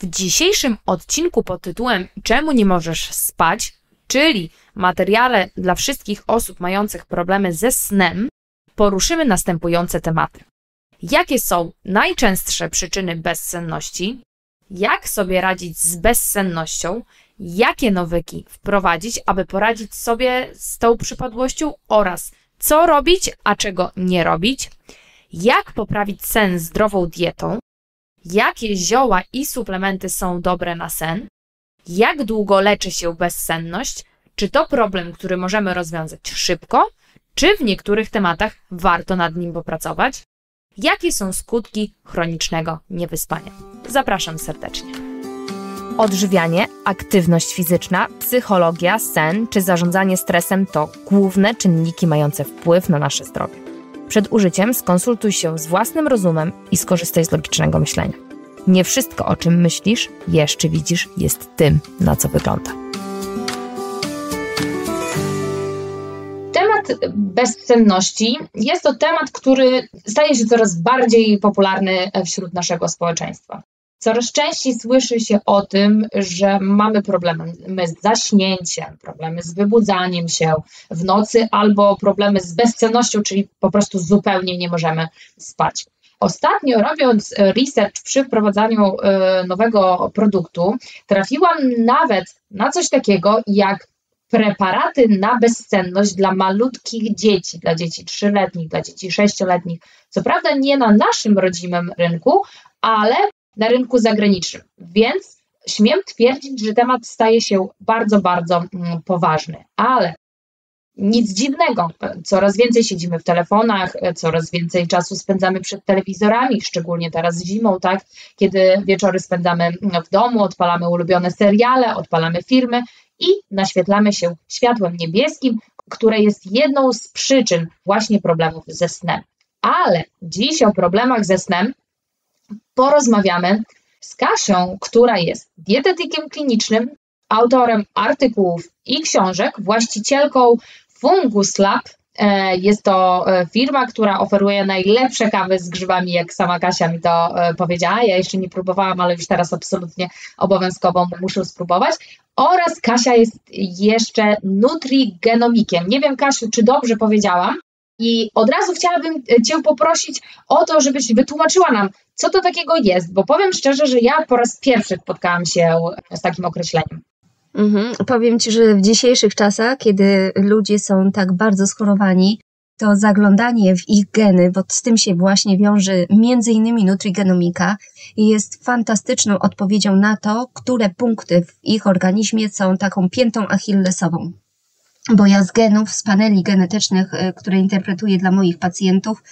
W dzisiejszym odcinku pod tytułem Czemu nie możesz spać, czyli materiale dla wszystkich osób mających problemy ze snem, poruszymy następujące tematy. Jakie są najczęstsze przyczyny bezsenności? Jak sobie radzić z bezsennością? Jakie nawyki wprowadzić, aby poradzić sobie z tą przypadłością oraz co robić, a czego nie robić? Jak poprawić sen zdrową dietą? Jakie zioła i suplementy są dobre na sen? Jak długo leczy się bezsenność? Czy to problem, który możemy rozwiązać szybko, czy w niektórych tematach warto nad nim popracować? Jakie są skutki chronicznego niewyspania? Zapraszam serdecznie. Odżywianie, aktywność fizyczna, psychologia, sen czy zarządzanie stresem to główne czynniki mające wpływ na nasze zdrowie. Przed użyciem skonsultuj się z własnym rozumem i skorzystaj z logicznego myślenia. Nie wszystko, o czym myślisz, jeszcze widzisz, jest tym, na co wygląda. Temat bezsenności jest to temat, który staje się coraz bardziej popularny wśród naszego społeczeństwa. Coraz częściej słyszy się o tym, że mamy problemy z zaśnięciem, problemy z wybudzaniem się w nocy albo problemy z bezsennością, czyli po prostu zupełnie nie możemy spać. Ostatnio robiąc research przy wprowadzaniu e, nowego produktu, trafiłam nawet na coś takiego jak preparaty na bezsenność dla malutkich dzieci, dla dzieci trzyletnich, dla dzieci sześcioletnich. Co prawda nie na naszym rodzimym rynku, ale na rynku zagranicznym. Więc śmiem twierdzić, że temat staje się bardzo, bardzo mm, poważny. Ale nic dziwnego, coraz więcej siedzimy w telefonach, coraz więcej czasu spędzamy przed telewizorami, szczególnie teraz zimą, tak, kiedy wieczory spędzamy w domu, odpalamy ulubione seriale, odpalamy filmy i naświetlamy się światłem niebieskim, które jest jedną z przyczyn właśnie problemów ze snem. Ale dziś o problemach ze snem porozmawiamy z Kasią, która jest dietetykiem klinicznym, autorem artykułów i książek, właścicielką Fungus Lab. E, jest to e, firma, która oferuje najlepsze kawy z grzybami, jak sama Kasia mi to e, powiedziała. Ja jeszcze nie próbowałam, ale już teraz absolutnie obowiązkowo muszę spróbować. Oraz Kasia jest jeszcze nutrigenomikiem. Nie wiem, Kasiu, czy dobrze powiedziałam, i od razu chciałabym e, Cię poprosić o to, żebyś wytłumaczyła nam, co to takiego jest, bo powiem szczerze, że ja po raz pierwszy spotkałam się z takim określeniem. Mhm. Powiem Ci, że w dzisiejszych czasach, kiedy ludzie są tak bardzo schorowani, to zaglądanie w ich geny, bo z tym się właśnie wiąże między innymi nutrigenomika, jest fantastyczną odpowiedzią na to, które punkty w ich organizmie są taką piętą achillesową bo ja z genów, z paneli genetycznych, e, które interpretuję dla moich pacjentów,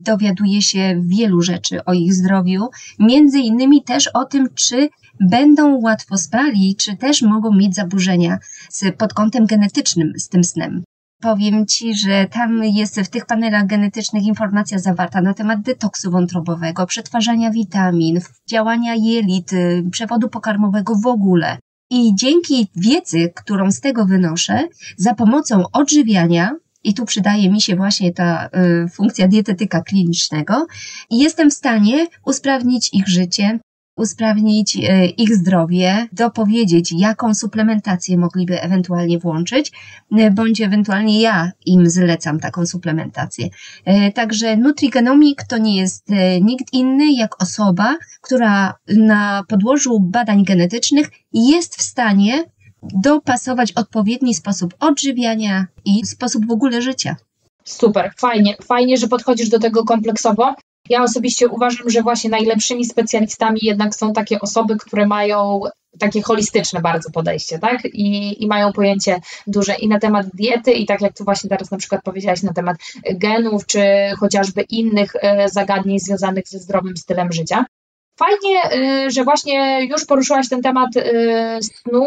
dowiaduję się wielu rzeczy o ich zdrowiu, między innymi też o tym, czy będą łatwo spali, czy też mogą mieć zaburzenia z, pod kątem genetycznym z tym snem. Powiem Ci, że tam jest w tych panelach genetycznych informacja zawarta na temat detoksu wątrobowego, przetwarzania witamin, działania jelit, przewodu pokarmowego w ogóle. I dzięki wiedzy, którą z tego wynoszę, za pomocą odżywiania, i tu przydaje mi się właśnie ta y, funkcja dietetyka klinicznego, jestem w stanie usprawnić ich życie, usprawnić e, ich zdrowie, dopowiedzieć, jaką suplementację mogliby ewentualnie włączyć, e, bądź ewentualnie ja im zlecam taką suplementację. E, także Nutrigenomik to nie jest nikt inny jak osoba, która na podłożu badań genetycznych jest w stanie dopasować odpowiedni sposób odżywiania i sposób w ogóle życia. Super, fajnie, fajnie, że podchodzisz do tego kompleksowo. Ja osobiście uważam, że właśnie najlepszymi specjalistami jednak są takie osoby, które mają takie holistyczne bardzo podejście, tak? I, I mają pojęcie duże i na temat diety, i tak jak tu właśnie teraz na przykład powiedziałaś na temat genów, czy chociażby innych e, zagadnień związanych ze zdrowym stylem życia. Fajnie, e, że właśnie już poruszyłaś ten temat e, snu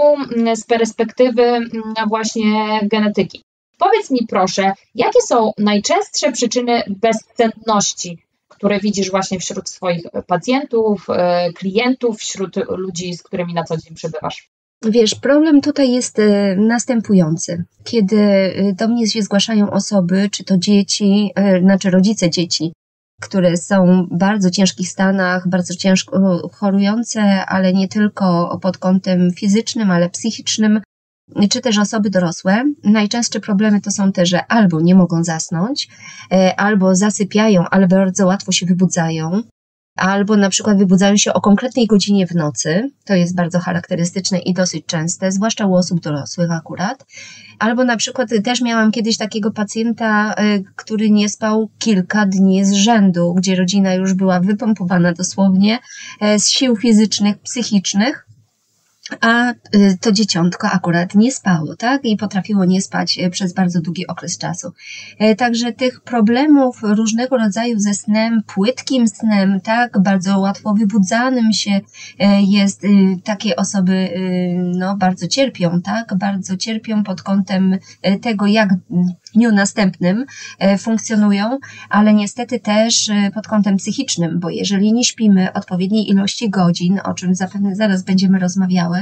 z perspektywy właśnie genetyki. Powiedz mi proszę, jakie są najczęstsze przyczyny bezsenności które widzisz właśnie wśród swoich pacjentów, e, klientów, wśród ludzi, z którymi na co dzień przebywasz? Wiesz, problem tutaj jest e, następujący. Kiedy e, do mnie się zgłaszają osoby, czy to dzieci, znaczy rodzice dzieci, które są w bardzo ciężkich stanach, bardzo ciężko chorujące, ale nie tylko pod kątem fizycznym, ale psychicznym, czy też osoby dorosłe. Najczęstsze problemy to są te, że albo nie mogą zasnąć, e, albo zasypiają, ale bardzo łatwo się wybudzają, albo na przykład wybudzają się o konkretnej godzinie w nocy. To jest bardzo charakterystyczne i dosyć częste, zwłaszcza u osób dorosłych akurat. Albo na przykład też miałam kiedyś takiego pacjenta, y, który nie spał kilka dni z rzędu, gdzie rodzina już była wypompowana dosłownie e, z sił fizycznych, psychicznych a y, to dzieciątko akurat nie spało, tak? I potrafiło nie spać y, przez bardzo długi okres czasu. E, także tych problemów różnego rodzaju ze snem, płytkim snem, tak? Bardzo łatwo wybudzanym się e, jest, y, takie osoby, no, bardzo cierpią, tak? Bardzo cierpią pod kątem e, tego, jak dniu następnym funkcjonują, ale niestety też pod kątem psychicznym, bo jeżeli nie śpimy odpowiedniej ilości godzin, o czym zapewne zaraz będziemy rozmawiały,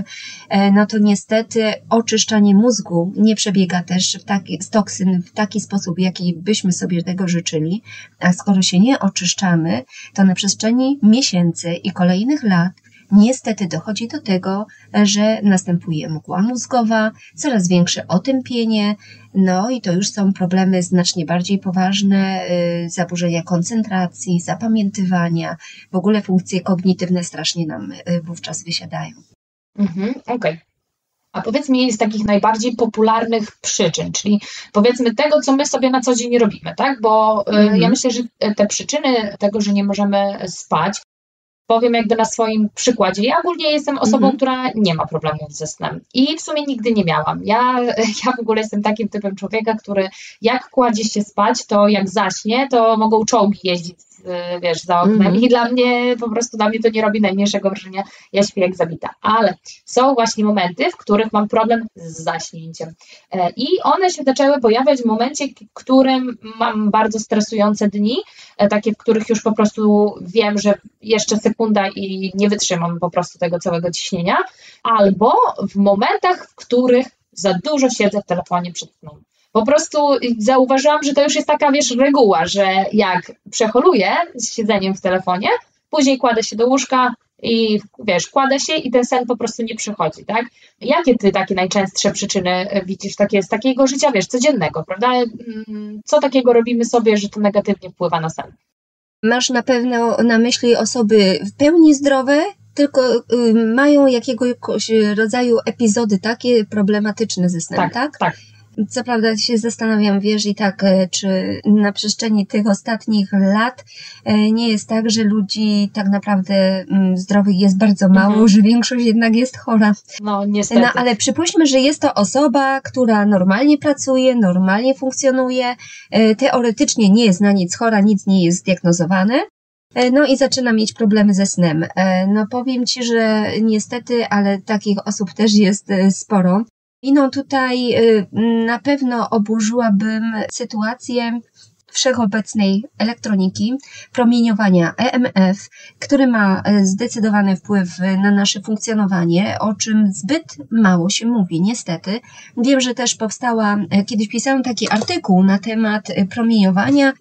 e, no to niestety oczyszczanie mózgu nie przebiega też w taki, z toksyn w taki sposób, jaki byśmy sobie tego życzyli, a skoro się nie oczyszczamy, to na przestrzeni miesięcy i kolejnych lat niestety dochodzi do tego, że następuje mgła mózgowa, coraz większe otępienie, no i to już są problemy znacznie bardziej poważne, y, zaburzenia koncentracji, zapamiętywania, w ogóle funkcje kognitywne strasznie nam y, wówczas wysiadają. Mhm, Okej. Okay. A powiedz mi z takich najbardziej popularnych przyczyn, czyli powiedzmy tego, co my sobie na co dzień robimy, tak? Bo mm. ja myślę, że te przyczyny tego, że nie możemy spać, powiem jakby na swoim przykładzie. Ja ogólnie jestem osobą, mhm. która nie ma problemów ze snem i w sumie nigdy nie miałam. Ja, ja w ogóle jestem takim typem człowieka, który jak kładzie się spać, to jak zaśnie, to mogą czołgi jeździć Y, wiesz, za oknem. Mm. i dla mnie, po prostu dla mnie to nie robi najmniejszego wrażenia, ja śpię jak zabita, ale są właśnie momenty, w których mam problem z zaśnięciem. E, i one się zaczęły pojawiać w momencie, w którym mam bardzo stresujące dni, e, takie, w których już po prostu wiem, że jeszcze sekunda i nie wytrzymam po prostu tego całego ciśnienia, albo w momentach, w których za dużo siedzę w telefonie przed snem. Po prostu zauważyłam, że to już jest taka, wiesz, reguła, że jak przeholuję z siedzeniem w telefonie, później kładę się do łóżka i wiesz, kładę się i ten sen po prostu nie przychodzi, tak? Jakie ty takie najczęstsze przyczyny widzisz takie z takiego życia, wiesz, codziennego, prawda? Mm, co takiego robimy sobie, że to negatywnie wpływa na sen? Masz na pewno na myśli osoby w pełni zdrowe, tylko y, mają jakiegoś rodzaju epizody takie problematyczne ze snem, tak? Tak, tak. Co prawda się zastanawiam, wiesz, i tak, e, czy na przestrzeni tych ostatnich lat e, nie jest tak, że ludzi tak naprawdę mm, zdrowych jest bardzo mało, mhm. że większość jednak jest chora. No, niestety. No, ale przypuśćmy, że jest to osoba, która normalnie pracuje, normalnie funkcjonuje, e, teoretycznie nie jest na nic chora, nic nie jest zdiagnozowane. No i zaczyna mieć problemy ze snem. No powiem Ci, że niestety, ale takich osób też jest sporo. Winą tutaj y, na pewno oburzyłabym sytuację wszechobecnej elektroniki, promieniowania EMF, który ma y, zdecydowany wpływ na nasze funkcjonowanie, o czym zbyt mało się mówi, niestety. Wiem, że też powstała, y, kiedyś pisałam taki artykuł na temat promieniowania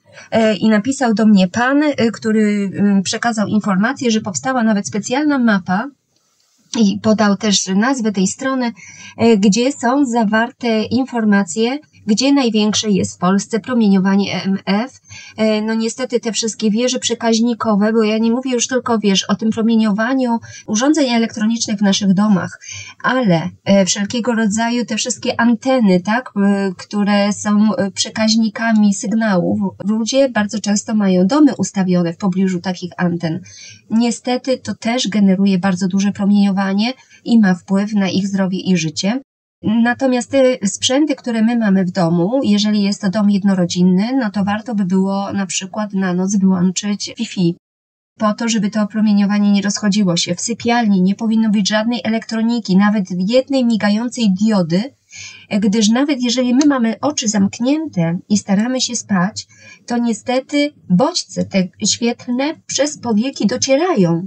i napisał do mnie pan, który przekazał informację, że powstała nawet specjalna mapa i podał też nazwę tej strony, e, gdzie są zawarte informacje gdzie największe jest w Polsce promieniowanie EMF. E, no niestety te wszystkie wieże przekaźnikowe, bo ja nie mówię już tylko, wiesz, o tym promieniowaniu urządzeń elektronicznych w naszych domach, ale e, wszelkiego rodzaju te wszystkie anteny, tak, e, które są przekaźnikami sygnałów. Ludzie bardzo często mają domy ustawione w pobliżu takich anten. Niestety to też generuje bardzo duże promieniowanie i ma wpływ na ich zdrowie i życie. Natomiast te sprzęty, które my mamy w domu, jeżeli jest to dom jednorodzinny, no to warto by było na przykład na noc wyłączyć Wi-Fi, po to, żeby to promieniowanie nie rozchodziło się. W sypialni nie powinno być żadnej elektroniki, nawet jednej migającej diody, gdyż nawet jeżeli my mamy oczy zamknięte i staramy się spać, to niestety bodźce te świetlne przez powieki docierają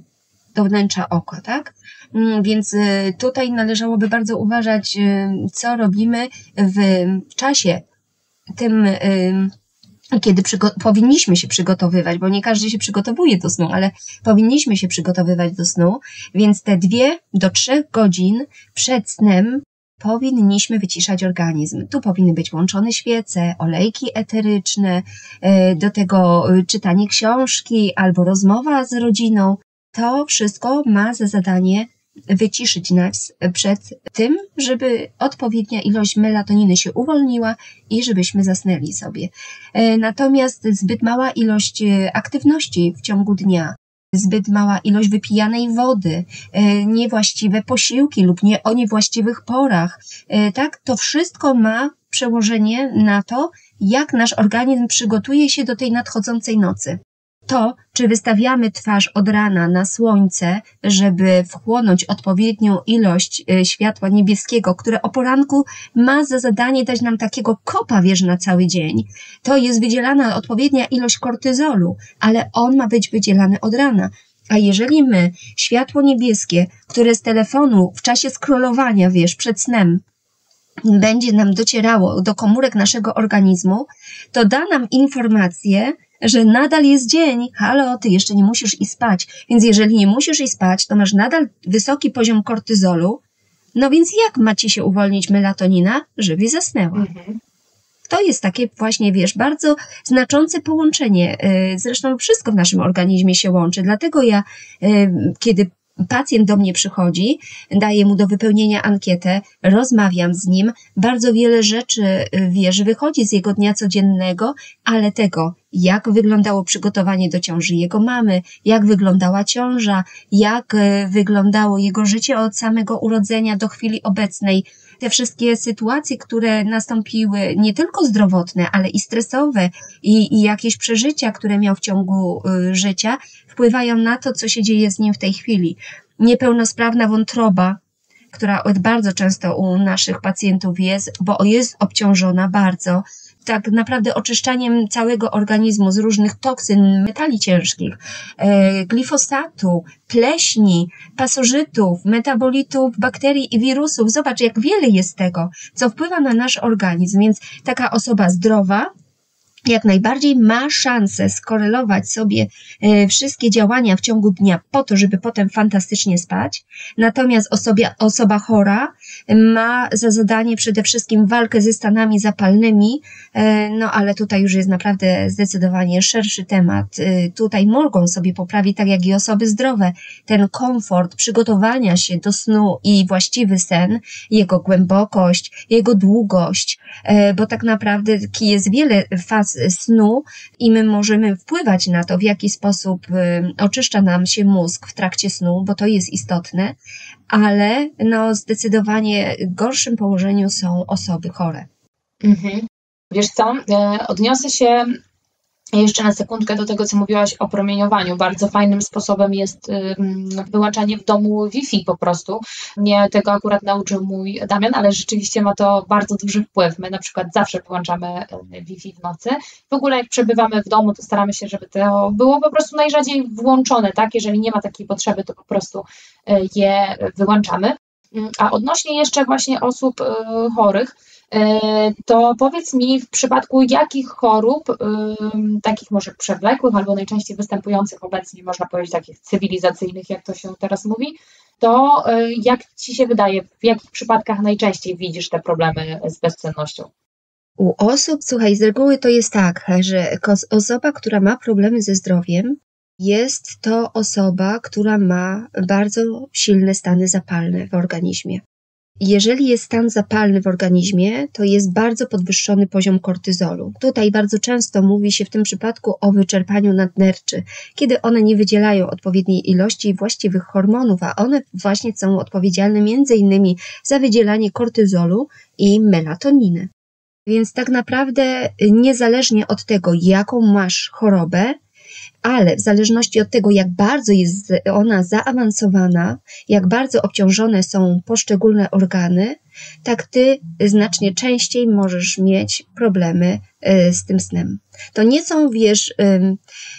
do wnętrza oka, tak? Mm, więc y, tutaj należałoby bardzo uważać, y, co robimy w czasie tym y, kiedy powinniśmy się przygotowywać, bo nie każdy się przygotowuje do snu, ale powinniśmy się przygotowywać do snu, więc te dwie do trzech godzin przed snem powinniśmy wyciszać organizm. Tu powinny być łączone świece, olejki eteryczne, e, do tego e, czytanie książki albo rozmowa z rodziną. To wszystko ma za zadanie wyciszyć nas przed tym, żeby odpowiednia ilość melatoniny się uwolniła i żebyśmy zasnęli sobie. E, natomiast zbyt mała ilość aktywności w ciągu dnia zbyt mała ilość wypijanej wody, e, niewłaściwe posiłki lub nie o niewłaściwych porach, e, tak? To wszystko ma przełożenie na to, jak nasz organizm przygotuje się do tej nadchodzącej nocy to, czy wystawiamy twarz od rana na słońce, żeby wchłonąć odpowiednią ilość e, światła niebieskiego, które o poranku ma za zadanie dać nam takiego kopa, wiesz, na cały dzień, to jest wydzielana odpowiednia ilość kortyzolu, ale on ma być wydzielany od rana. A jeżeli my światło niebieskie, które z telefonu w czasie scrollowania, wiesz, przed snem, będzie nam docierało do komórek naszego organizmu, to da nam informację, że nadal jest dzień, halo, ty jeszcze nie musisz iść spać. Więc jeżeli nie musisz iść spać, to masz nadal wysoki poziom kortyzolu, no więc jak macie się uwolnić melatonina, żeby zasnęła? Mhm. To jest takie właśnie, wiesz, bardzo znaczące połączenie. Y, zresztą wszystko w naszym organizmie się łączy. Dlatego ja, y, kiedy pacjent do mnie przychodzi, daję mu do wypełnienia ankietę, rozmawiam z nim, bardzo wiele rzeczy, y, wiesz, wychodzi z jego dnia codziennego, ale tego, jak wyglądało przygotowanie do ciąży jego mamy, jak wyglądała ciąża, jak y, wyglądało jego życie od samego urodzenia do chwili obecnej, te wszystkie sytuacje, które nastąpiły, nie tylko zdrowotne, ale i stresowe, i, i jakieś przeżycia, które miał w ciągu y, życia, wpływają na to, co się dzieje z nim w tej chwili. Niepełnosprawna wątroba, która bardzo często u naszych pacjentów jest, bo jest obciążona bardzo, tak naprawdę oczyszczaniem całego organizmu z różnych toksyn, metali ciężkich, e, glifosatu, pleśni, pasożytów, metabolitów, bakterii i wirusów. Zobacz, jak wiele jest tego, co wpływa na nasz organizm. Więc taka osoba zdrowa, jak najbardziej ma szansę skorelować sobie e, wszystkie działania w ciągu dnia po to, żeby potem fantastycznie spać. Natomiast osobia, osoba chora ma za zadanie przede wszystkim walkę ze stanami zapalnymi, e, no ale tutaj już jest naprawdę zdecydowanie szerszy temat. E, tutaj mogą sobie poprawić, tak jak i osoby zdrowe, ten komfort przygotowania się do snu i właściwy sen, jego głębokość, jego długość, bo tak naprawdę jest wiele faz snu i my możemy wpływać na to, w jaki sposób oczyszcza nam się mózg w trakcie snu, bo to jest istotne, ale no zdecydowanie gorszym położeniu są osoby chore. Mhm. Wiesz co, e, odniosę się jeszcze na sekundkę do tego, co mówiłaś o promieniowaniu. Bardzo fajnym sposobem jest wyłączanie w domu Wi-Fi po prostu. Mnie tego akurat nauczył mój Damian, ale rzeczywiście ma to bardzo duży wpływ. My na przykład zawsze wyłączamy e, Wi-Fi w nocy. W ogóle jak przebywamy w domu, to staramy się, żeby to było po prostu najrzadziej włączone, tak? Jeżeli nie ma takiej potrzeby, to po prostu e, je wyłączamy. A odnośnie jeszcze właśnie osób e, chorych, to powiedz mi w przypadku jakich chorób, takich może przewlekłych albo najczęściej występujących obecnie, można powiedzieć takich cywilizacyjnych, jak to się teraz mówi, to e, jak Ci się wydaje, w jakich przypadkach najczęściej widzisz te problemy z bezsennością? U osób, słuchaj, z reguły to jest tak, że osoba, która ma problemy ze zdrowiem, jest to osoba, która ma bardzo silne stany zapalne w organizmie. Jeżeli jest stan zapalny w organizmie, to jest bardzo podwyższony poziom kortyzolu. Tutaj bardzo często mówi się w tym przypadku o wyczerpaniu nadnerczy, kiedy one nie wydzielają odpowiedniej ilości właściwych hormonów, a one właśnie są odpowiedzialne innymi za wydzielanie kortyzolu i melatoniny. Więc tak naprawdę niezależnie od tego, jaką masz chorobę, ale w zależności od tego, jak bardzo jest ona zaawansowana, jak bardzo obciążone są poszczególne organy, tak ty znacznie częściej możesz mieć problemy y, z tym snem. To nie są, wiesz,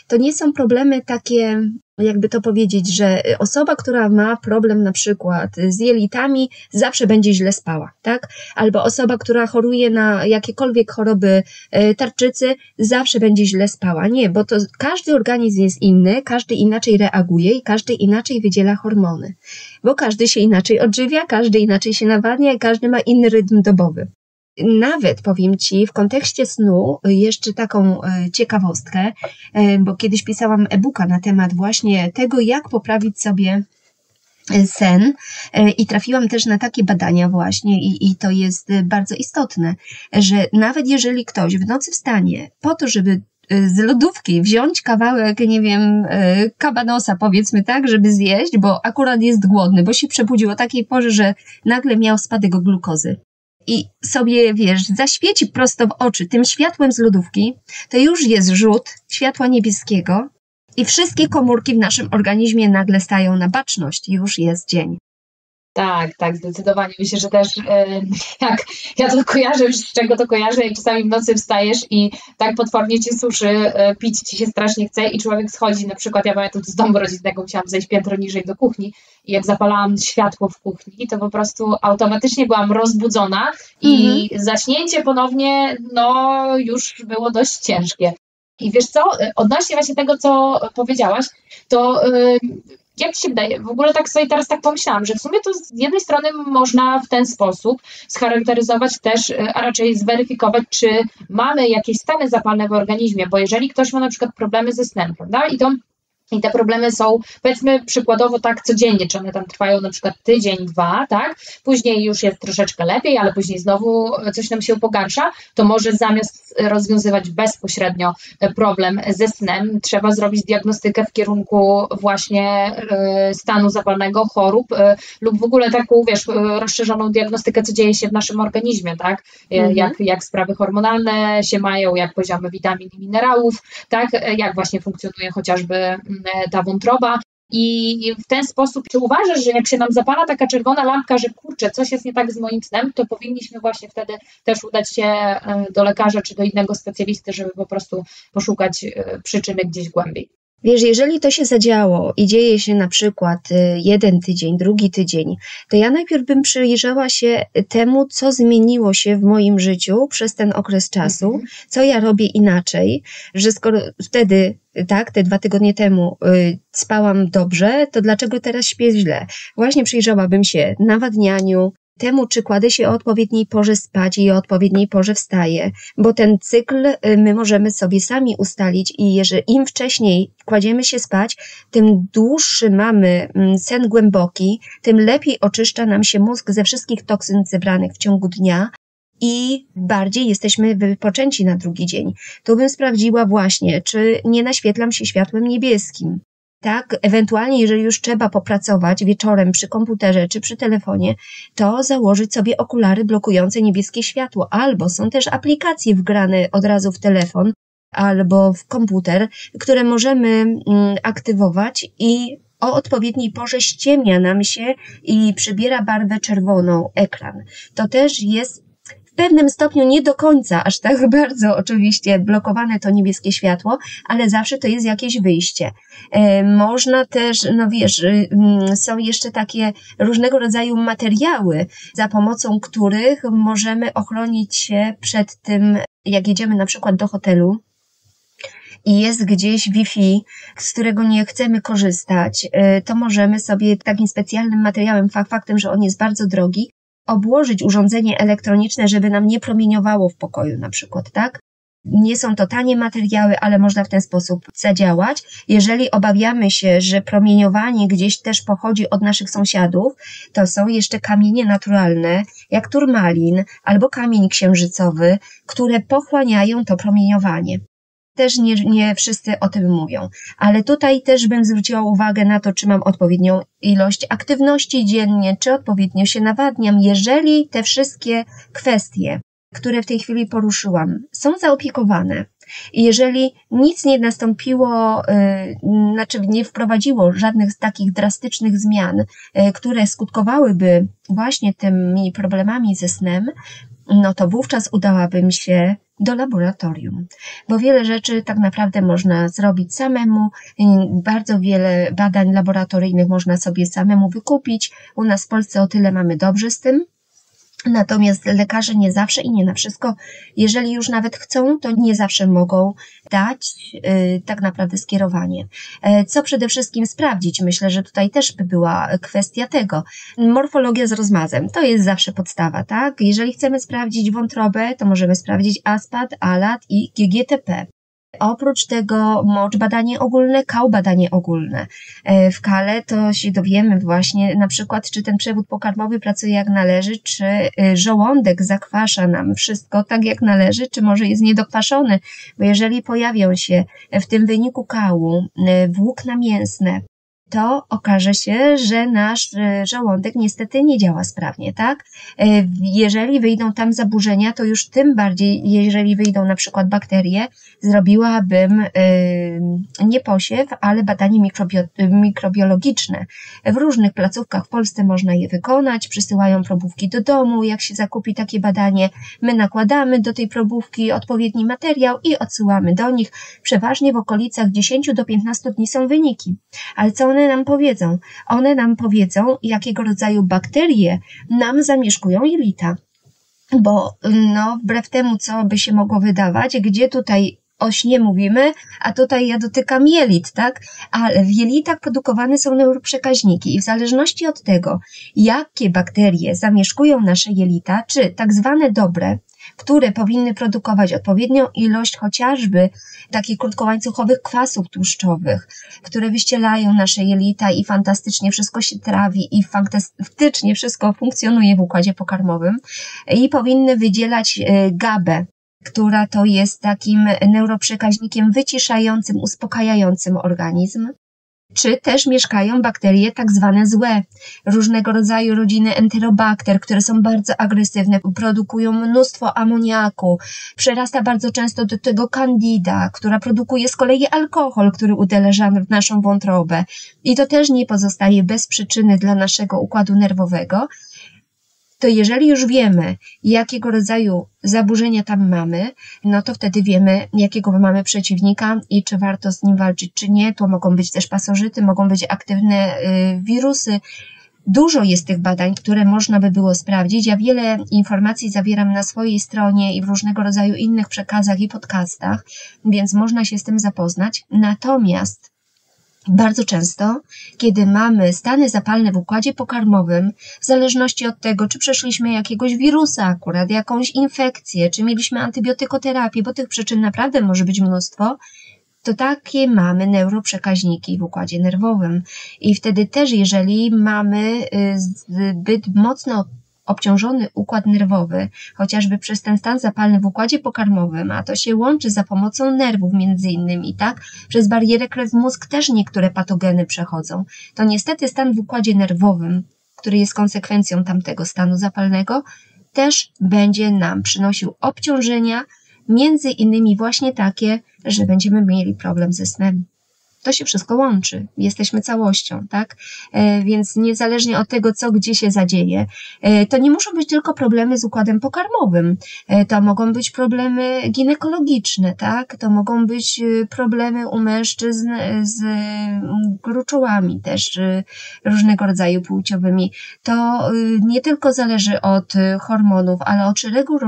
to nie są problemy takie jakby to powiedzieć, że osoba, która ma problem na przykład z jelitami, zawsze będzie źle spała, tak? Albo osoba, która choruje na jakiekolwiek choroby e, tarczycy, zawsze będzie źle spała. Nie, bo to każdy organizm jest inny, każdy inaczej reaguje i każdy inaczej wydziela hormony. Bo każdy się inaczej odżywia, każdy inaczej się nawadnia i każdy ma inny rytm dobowy. Nawet powiem Ci w kontekście snu jeszcze taką e, ciekawostkę, e, bo kiedyś pisałam e-booka na temat właśnie tego, jak poprawić sobie sen i trafiłam też na takie badania właśnie i, i to jest bardzo istotne, że nawet jeżeli ktoś w nocy wstanie po to, żeby z lodówki wziąć kawałek, nie wiem, kabanosa powiedzmy tak, żeby zjeść, bo akurat jest głodny, bo się przebudził o takiej porze, że nagle miał spadek glukozy i sobie, wiesz, zaświeci prosto w oczy tym światłem z lodówki, to już jest rzut światła niebieskiego i wszystkie komórki w naszym organizmie nagle stają na baczność. Już jest dzień. Tak, tak, zdecydowanie. Myślę, że też e, jak ja to kojarzę, już z czego to kojarzę, jak czasami w nocy wstajesz i tak potwornie ci suszy, e, pić ci się strasznie chce i człowiek schodzi, na przykład ja pamiętam z domu rodzinnego, musiałam zejść piętro niżej do kuchni i jak zapalałam światło w kuchni, to po prostu automatycznie byłam rozbudzona i mhm. zaśnięcie ponownie, no już było dość ciężkie. I wiesz co, odnośnie właśnie tego, co powiedziałaś, to jak Ci się wydaje, w ogóle tak sobie teraz tak pomyślałam, że w sumie to z jednej strony można w ten sposób scharakteryzować też, e, a raczej zweryfikować, czy mamy jakieś stany zapalne w organizmie, bo jeżeli ktoś ma na przykład problemy ze snem, prawda, i to i te problemy są, powiedzmy przykładowo tak codziennie, czy one tam trwają na przykład tydzień, dwa, tak? Później już jest troszeczkę lepiej, ale później znowu coś nam się pogarsza, to może zamiast rozwiązywać bezpośrednio problem ze snem, trzeba zrobić diagnostykę w kierunku właśnie e, stanu zapalnego, chorób e, lub w ogóle taką, wiesz, rozszerzoną diagnostykę, co dzieje się w naszym organizmie, tak? E, mhm. Jak, jak sprawy hormonalne się mają, jak poziomy witamin i minerałów, tak? Jak właśnie funkcjonuje chociażby E, ta wątroba. I w ten sposób, czy uważasz, że jak się nam zapala taka czerwona lampka, że kurczę, coś jest nie tak z moim snem, to powinniśmy właśnie wtedy też udać się e, do lekarza czy do innego specjalisty, żeby po prostu poszukać e, przyczyny gdzieś głębiej. Wiesz, jeżeli to się zadziało i dzieje się na przykład y, jeden tydzień, drugi tydzień, to ja najpierw bym przyjrzała się temu, co zmieniło się w moim życiu przez ten okres czasu, mhm. co ja robię inaczej, że skoro wtedy tak, te dwa tygodnie temu y, spałam dobrze, to dlaczego teraz śpię źle? Właśnie przyjrzałabym się nawadnianiu, temu, czy kładę się o odpowiedniej porze spać i o odpowiedniej porze wstaję, bo ten cykl y, my możemy sobie sami ustalić i jeżeli im wcześniej kładziemy się spać, tym dłuższy mamy mm, sen głęboki, tym lepiej oczyszcza nam się mózg ze wszystkich toksyn zebranych w ciągu dnia, i bardziej jesteśmy wypoczęci na drugi dzień. Tu bym sprawdziła właśnie, czy nie naświetlam się światłem niebieskim tak, ewentualnie jeżeli już trzeba popracować wieczorem przy komputerze czy przy telefonie, to założyć sobie okulary blokujące niebieskie światło, albo są też aplikacje wgrane od razu w telefon albo w komputer, które możemy mm, aktywować i o odpowiedniej porze ściemnia nam się i przybiera barwę czerwoną ekran. To też jest pewnym stopniu nie do końca aż tak bardzo oczywiście blokowane to niebieskie światło, ale zawsze to jest jakieś wyjście. E, można też, no wiesz, mm, są jeszcze takie różnego rodzaju materiały, za pomocą których możemy ochronić się przed tym, jak jedziemy na przykład do hotelu, i jest gdzieś Wi-Fi, z którego nie chcemy korzystać, y, to możemy sobie takim specjalnym materiałem, faktem, że on jest bardzo drogi, obłożyć urządzenie elektroniczne, żeby nam nie promieniowało w pokoju na przykład, tak? Nie są to tanie materiały, ale można w ten sposób zadziałać. Jeżeli obawiamy się, że promieniowanie gdzieś też pochodzi od naszych sąsiadów, to są jeszcze kamienie naturalne, jak turmalin albo kamień księżycowy, które pochłaniają to promieniowanie też nie, nie wszyscy o tym mówią. Ale tutaj też bym zwróciła uwagę na to, czy mam odpowiednią ilość aktywności dziennie, czy odpowiednio się nawadniam. Jeżeli te wszystkie kwestie, które w tej chwili poruszyłam, są zaopiekowane, i jeżeli nic nie nastąpiło, yy, znaczy nie wprowadziło żadnych takich drastycznych zmian, yy, które skutkowałyby właśnie tymi problemami ze snem, no to wówczas udałabym się do laboratorium, bo wiele rzeczy tak naprawdę można zrobić samemu, bardzo wiele badań laboratoryjnych można sobie samemu wykupić. U nas w Polsce o tyle mamy dobrze z tym, Natomiast lekarze nie zawsze i nie na wszystko, jeżeli już nawet chcą, to nie zawsze mogą dać y, tak naprawdę skierowanie. E, co przede wszystkim sprawdzić? Myślę, że tutaj też by była kwestia tego. Morfologia z rozmazem to jest zawsze podstawa, tak? Jeżeli chcemy sprawdzić wątrobę, to możemy sprawdzić ASPAT, ALAT i GGTP. Oprócz tego mocz badanie ogólne, kał badanie ogólne. E, w kale to się dowiemy właśnie na przykład, czy ten przewód pokarmowy pracuje jak należy, czy e, żołądek zakwasza nam wszystko tak jak należy, czy może jest niedokwaszony, bo jeżeli pojawią się w tym wyniku kału e, włókna mięsne, to okaże się, że nasz e, żołądek niestety nie działa sprawnie, tak? E, jeżeli wyjdą tam zaburzenia, to już tym bardziej, jeżeli wyjdą na przykład bakterie, zrobiłabym e, nie posiew, ale badanie mikrobio mikrobiologiczne. W różnych placówkach w Polsce można je wykonać, przysyłają probówki do domu, jak się zakupi takie badanie, my nakładamy do tej probówki odpowiedni materiał i odsyłamy do nich. Przeważnie w okolicach 10 do 15 dni są wyniki. Ale co one nam powiedzą? One nam powiedzą, jakiego rodzaju bakterie nam zamieszkują jelita. Bo no, wbrew temu, co by się mogło wydawać, gdzie tutaj o śnie mówimy, a tutaj ja dotykam jelit, tak? Ale w jelitach produkowane są neuroprzekaźniki i w zależności od tego, jakie bakterie zamieszkują nasze jelita, czy tak zwane dobre, które powinny produkować odpowiednią ilość chociażby takich krótkołańcuchowych kwasów tłuszczowych, które wyścielają nasze jelita i fantastycznie wszystko się trawi i fantastycznie wszystko funkcjonuje w układzie pokarmowym i powinny wydzielać e, GABę, która to jest takim neuroprzekaźnikiem wyciszającym, uspokajającym organizm czy też mieszkają bakterie tak zwane złe, różnego rodzaju rodziny enterobakter, które są bardzo agresywne, produkują mnóstwo amoniaku, przerasta bardzo często do tego candida, która produkuje z kolei alkohol, który uderza w naszą wątrobę. I to też nie pozostaje bez przyczyny dla naszego układu nerwowego, to jeżeli już wiemy, jakiego rodzaju zaburzenia tam mamy, no to wtedy wiemy, jakiego mamy przeciwnika i czy warto z nim walczyć, czy nie. To mogą być też pasożyty, mogą być aktywne y, wirusy. Dużo jest tych badań, które można by było sprawdzić. Ja wiele informacji zawieram na swojej stronie i w różnego rodzaju innych przekazach i podcastach, więc można się z tym zapoznać. Natomiast bardzo często, kiedy mamy stany zapalne w układzie pokarmowym, w zależności od tego, czy przeszliśmy jakiegoś wirusa akurat, jakąś infekcję, czy mieliśmy antybiotykoterapię, bo tych przyczyn naprawdę może być mnóstwo, to takie mamy neuroprzekaźniki w układzie nerwowym. I wtedy też, jeżeli mamy y, zbyt mocno obciążony układ nerwowy, chociażby przez ten stan zapalny w układzie pokarmowym, a to się łączy za pomocą nerwów między innymi, tak? Przez barierę krew-mózg też niektóre patogeny przechodzą. To niestety stan w układzie nerwowym, który jest konsekwencją tamtego stanu zapalnego, też będzie nam przynosił obciążenia, między innymi właśnie takie, że będziemy mieli problem ze snem. To się wszystko łączy. Jesteśmy całością, tak? E, więc niezależnie od tego, co gdzie się zadzieje, e, to nie muszą być tylko problemy z układem pokarmowym. E, to mogą być problemy ginekologiczne, tak? To mogą być problemy u mężczyzn z gruczołami też różnego rodzaju płciowymi. To nie tylko zależy od hormonów, ale od szeregu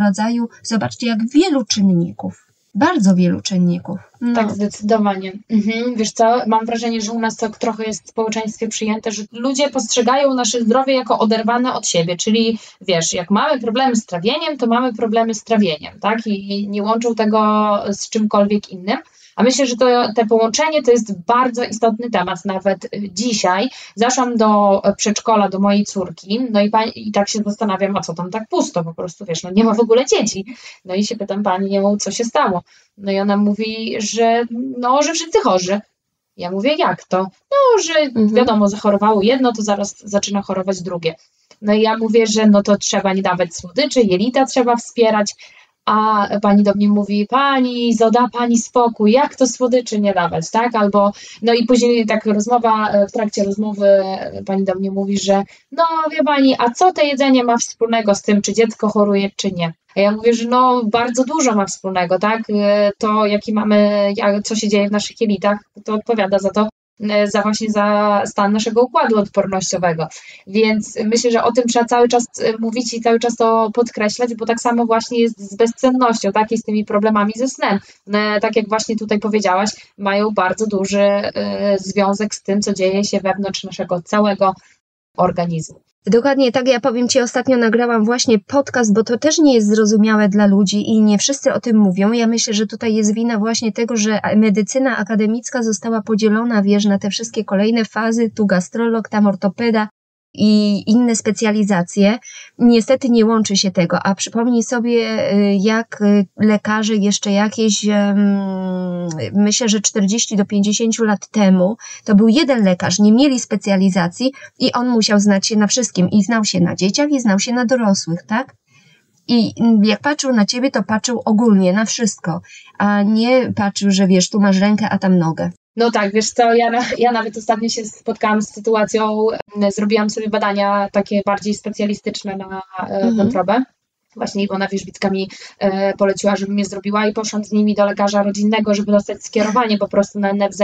rodzaju, zobaczcie, jak wielu czynników bardzo wielu czynników. No. Tak, zdecydowanie. Mhm. Wiesz co, mam wrażenie, że u nas to trochę jest w społeczeństwie przyjęte, że ludzie postrzegają nasze zdrowie jako oderwane od siebie, czyli wiesz, jak mamy problemy z trawieniem, to mamy problemy z trawieniem, tak? I nie łączą tego z czymkolwiek innym. A myślę, że to, te połączenie to jest bardzo istotny temat nawet dzisiaj. Zaszłam do przedszkola, do mojej córki, no i, pani, i tak się zastanawiam, a co tam tak pusto, po prostu, wiesz, no nie ma w ogóle dzieci. No i się pytam pani, co się stało? No i ona mówi, że no, że wszyscy chorzy. Ja mówię, jak to? No, że mhm. wiadomo, zachorowało jedno, to zaraz zaczyna chorować drugie. No i ja mówię, że no to trzeba nie dawać słodyczy, jelita trzeba wspierać, a pani do mnie mówi, pani, zoda pani spokój, jak to słodyczy nie dawać, tak? Albo, no i później tak rozmowa, w trakcie rozmowy pani do mnie mówi, że no wie pani, a co to jedzenie ma wspólnego z tym, czy dziecko choruje, czy nie? A ja mówię, że no bardzo dużo ma wspólnego, tak? To, jaki mamy, co się dzieje w naszych jelitach, to odpowiada za to, E, za właśnie za stan naszego układu odpornościowego. Więc myślę, że o tym trzeba cały czas e, mówić i cały czas to podkreślać, bo tak samo właśnie jest z bezcennością, tak, i z tymi problemami ze snem. One, tak jak właśnie tutaj powiedziałaś, mają bardzo duży y, związek z tym, co dzieje się wewnątrz naszego całego organizmu. Dokładnie tak, ja powiem Ci, ostatnio nagrałam właśnie podcast, bo to też nie jest zrozumiałe dla ludzi i nie wszyscy o tym mówią. Ja myślę, że tutaj jest wina właśnie tego, że medycyna akademicka została podzielona, wiesz, na te wszystkie kolejne fazy, tu gastrolog, tam ortopeda, i inne specjalizacje. Niestety nie łączy się tego, a przypomnij sobie, y, jak y, lekarze jeszcze jakieś, myślę, że 40 do 50 lat temu, to był jeden lekarz, nie mieli specjalizacji i on musiał znać się na wszystkim i znał się na dzieciach i znał się na dorosłych, tak? I jak patrzył na ciebie, to patrzył ogólnie na wszystko, a nie patrzył, że wiesz, tu masz rękę, a tam nogę. No tak, wiesz co, ja, ja nawet ostatnio się spotkałam z sytuacją, zrobiłam sobie badania takie bardziej specjalistyczne na e, mhm. wątrobę. Właśnie Iwona Wierzbicka mi e, poleciła, żebym je zrobiła i poszłam z nimi do lekarza rodzinnego, żeby dostać skierowanie po prostu na NFZ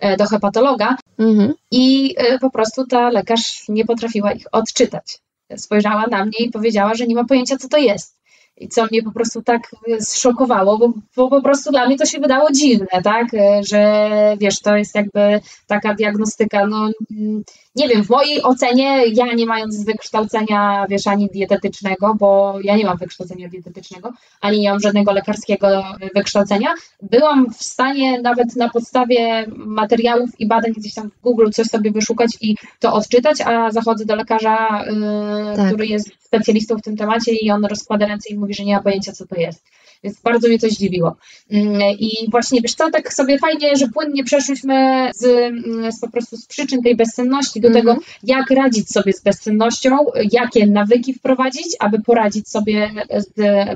e, do hepatologa. Mhm. I e, po prostu ta lekarz nie potrafiła ich odczytać. Spojrzała na mnie i powiedziała, że nie ma pojęcia, co to jest. I co mnie po prostu tak e, zszokowało, bo, bo po prostu dla mnie to się wydało dziwne, tak, e, że wiesz, to jest jakby taka diagnostyka, no mm, nie wiem, w mojej ocenie, ja nie mając wykształcenia, wiesz, ani dietetycznego, bo ja nie mam wykształcenia dietetycznego, ani nie mam żadnego lekarskiego wykształcenia, byłam w stanie nawet na podstawie materiałów i badań gdzieś tam w Google coś sobie wyszukać i to odczytać, a zachodzę do lekarza, yy, tak. który jest specjalistą w tym temacie i on rozkłada ręce i mówi, że nie ma pojęcia, co to jest. Więc bardzo mnie to zdziwiło. Mm, I właśnie, wiesz co, tak sobie fajnie, że płynnie przeszliśmy z, mm, z po prostu z przyczyn tej bezsenności do tego, jak radzić sobie z bezsennością, jakie nawyki wprowadzić, aby poradzić sobie z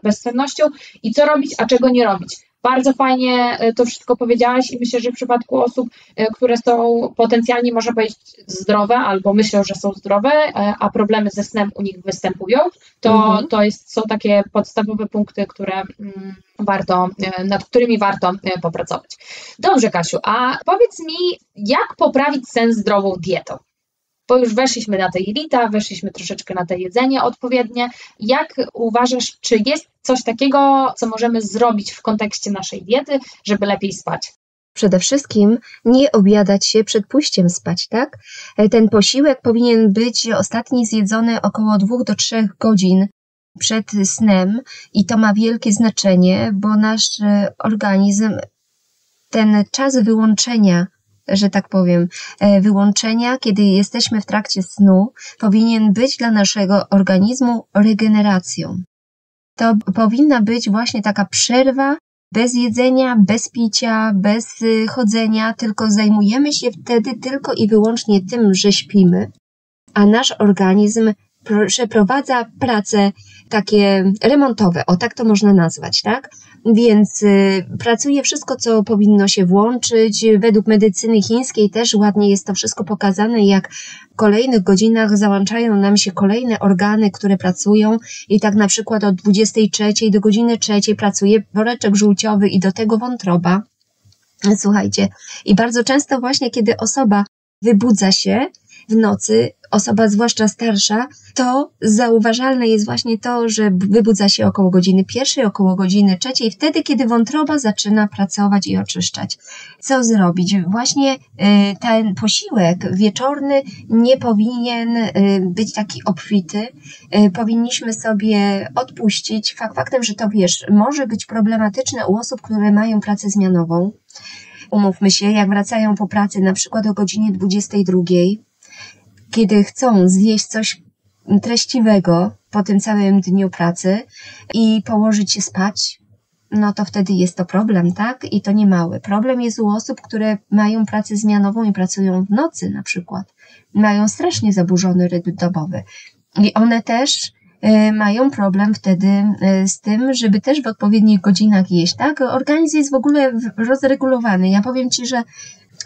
bezsennością i co robić, a czego nie robić. Bardzo fajnie e, to wszystko powiedziałaś i myślę, że w przypadku osób, e, które są potencjalnie, można powiedzieć, zdrowe albo myślą, że są zdrowe, e, a problemy ze snem u nich występują, to, mhm. to jest, są takie podstawowe punkty, które mm, warto, nad którymi warto popracować. Dobrze, Kasiu, a powiedz mi, jak poprawić sen zdrową dietą? Bo już weszliśmy na te jelita, weszliśmy troszeczkę na te jedzenie odpowiednie. Jak uważasz, czy jest coś takiego, co możemy zrobić w kontekście naszej diety, żeby lepiej spać? Przede wszystkim nie obiadać się przed pójściem spać, tak? Ten posiłek powinien być ostatni zjedzony około 2 do 3 godzin przed snem i to ma wielkie znaczenie, bo nasz organizm ten czas wyłączenia że tak powiem, e, wyłączenia, kiedy jesteśmy w trakcie snu, powinien być dla naszego organizmu regeneracją. To powinna być właśnie taka przerwa bez jedzenia, bez picia, bez y, chodzenia, tylko zajmujemy się wtedy tylko i wyłącznie tym, że śpimy, a nasz organizm przeprowadza prace takie remontowe, o tak to można nazwać, tak? Więc y, pracuje wszystko, co powinno się włączyć. Według medycyny chińskiej też ładnie jest to wszystko pokazane, jak w kolejnych godzinach załączają nam się kolejne organy, które pracują i tak na przykład od 23 do godziny 3 pracuje woreczek żółciowy i do tego wątroba. Słuchajcie, i bardzo często właśnie, kiedy osoba wybudza się w nocy, osoba zwłaszcza starsza, to zauważalne jest właśnie to, że wybudza się około godziny pierwszej, około godziny trzeciej, wtedy, kiedy wątroba zaczyna pracować i oczyszczać. Co zrobić? Właśnie y, ten posiłek wieczorny nie powinien y, być taki obfity. Y, powinniśmy sobie odpuścić. Fakt faktem, że to wiesz, może być problematyczne u osób, które mają pracę zmianową. Umówmy się, jak wracają po pracy na przykład o godzinie 22, kiedy chcą zjeść coś treściwego po tym całym dniu pracy i położyć się spać, no to wtedy jest to problem, tak? I to nie mały. Problem jest u osób, które mają pracę zmianową i pracują w nocy na przykład. Mają strasznie zaburzony rytm dobowy. I one też mają problem wtedy z tym, żeby też w odpowiednich godzinach jeść, tak? Organizm jest w ogóle rozregulowany. Ja powiem Ci, że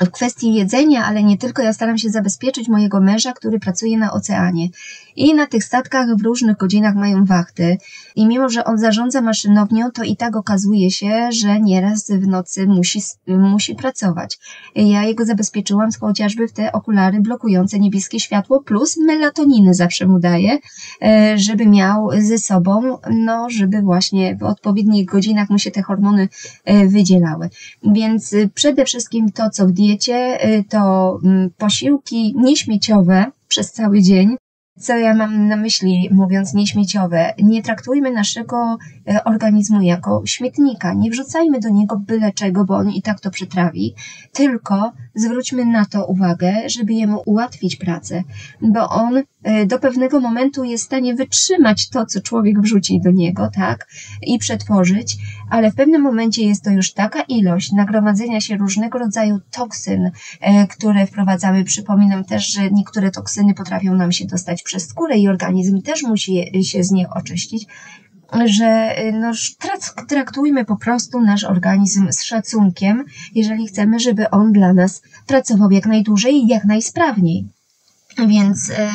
w kwestii jedzenia, ale nie tylko, ja staram się zabezpieczyć mojego męża, który pracuje na oceanie. I na tych statkach w różnych godzinach mają wachty. I mimo, że on zarządza maszynownią, to i tak okazuje się, że nieraz w nocy musi, musi pracować. Ja jego zabezpieczyłam chociażby w te okulary blokujące niebieskie światło, plus melatoniny zawsze mu daję, e, żeby miał ze sobą, no, żeby właśnie w odpowiednich godzinach mu się te hormony e, wydzielały. Więc e, przede wszystkim to, co w diecie, to mm, posiłki nieśmieciowe przez cały dzień, co ja mam na myśli, mówiąc nieśmieciowe? Nie traktujmy naszego organizmu jako śmietnika. Nie wrzucajmy do niego byle czego, bo on i tak to przetrawi, tylko zwróćmy na to uwagę, żeby jemu ułatwić pracę, bo on e, do pewnego momentu jest w stanie wytrzymać to, co człowiek wrzuci do niego, tak, i przetworzyć, ale w pewnym momencie jest to już taka ilość nagromadzenia się różnego rodzaju toksyn, e, które wprowadzamy. Przypominam też, że niektóre toksyny potrafią nam się dostać przez skórę i organizm też musi się z nich oczyścić, że no, traktujmy po prostu nasz organizm z szacunkiem, jeżeli chcemy, żeby on dla nas pracował jak najdłużej i jak najsprawniej. Więc e,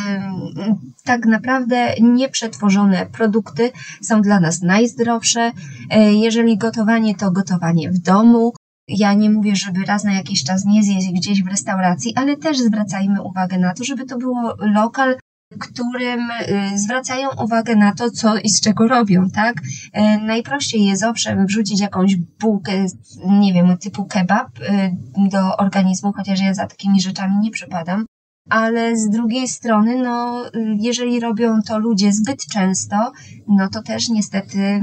tak naprawdę nieprzetworzone produkty są dla nas najzdrowsze. E, jeżeli gotowanie, to gotowanie w domu. Ja nie mówię, żeby raz na jakiś czas nie zjeść gdzieś w restauracji, ale też zwracajmy uwagę na to, żeby to było lokal, którym y, zwracają uwagę na to, co i z czego robią, tak? Y, najprościej jest owszem wrzucić jakąś bułkę, nie wiem, typu kebab y, do organizmu, chociaż ja za takimi rzeczami nie przypadam. Ale z drugiej strony, no, jeżeli robią to ludzie zbyt często, no to też niestety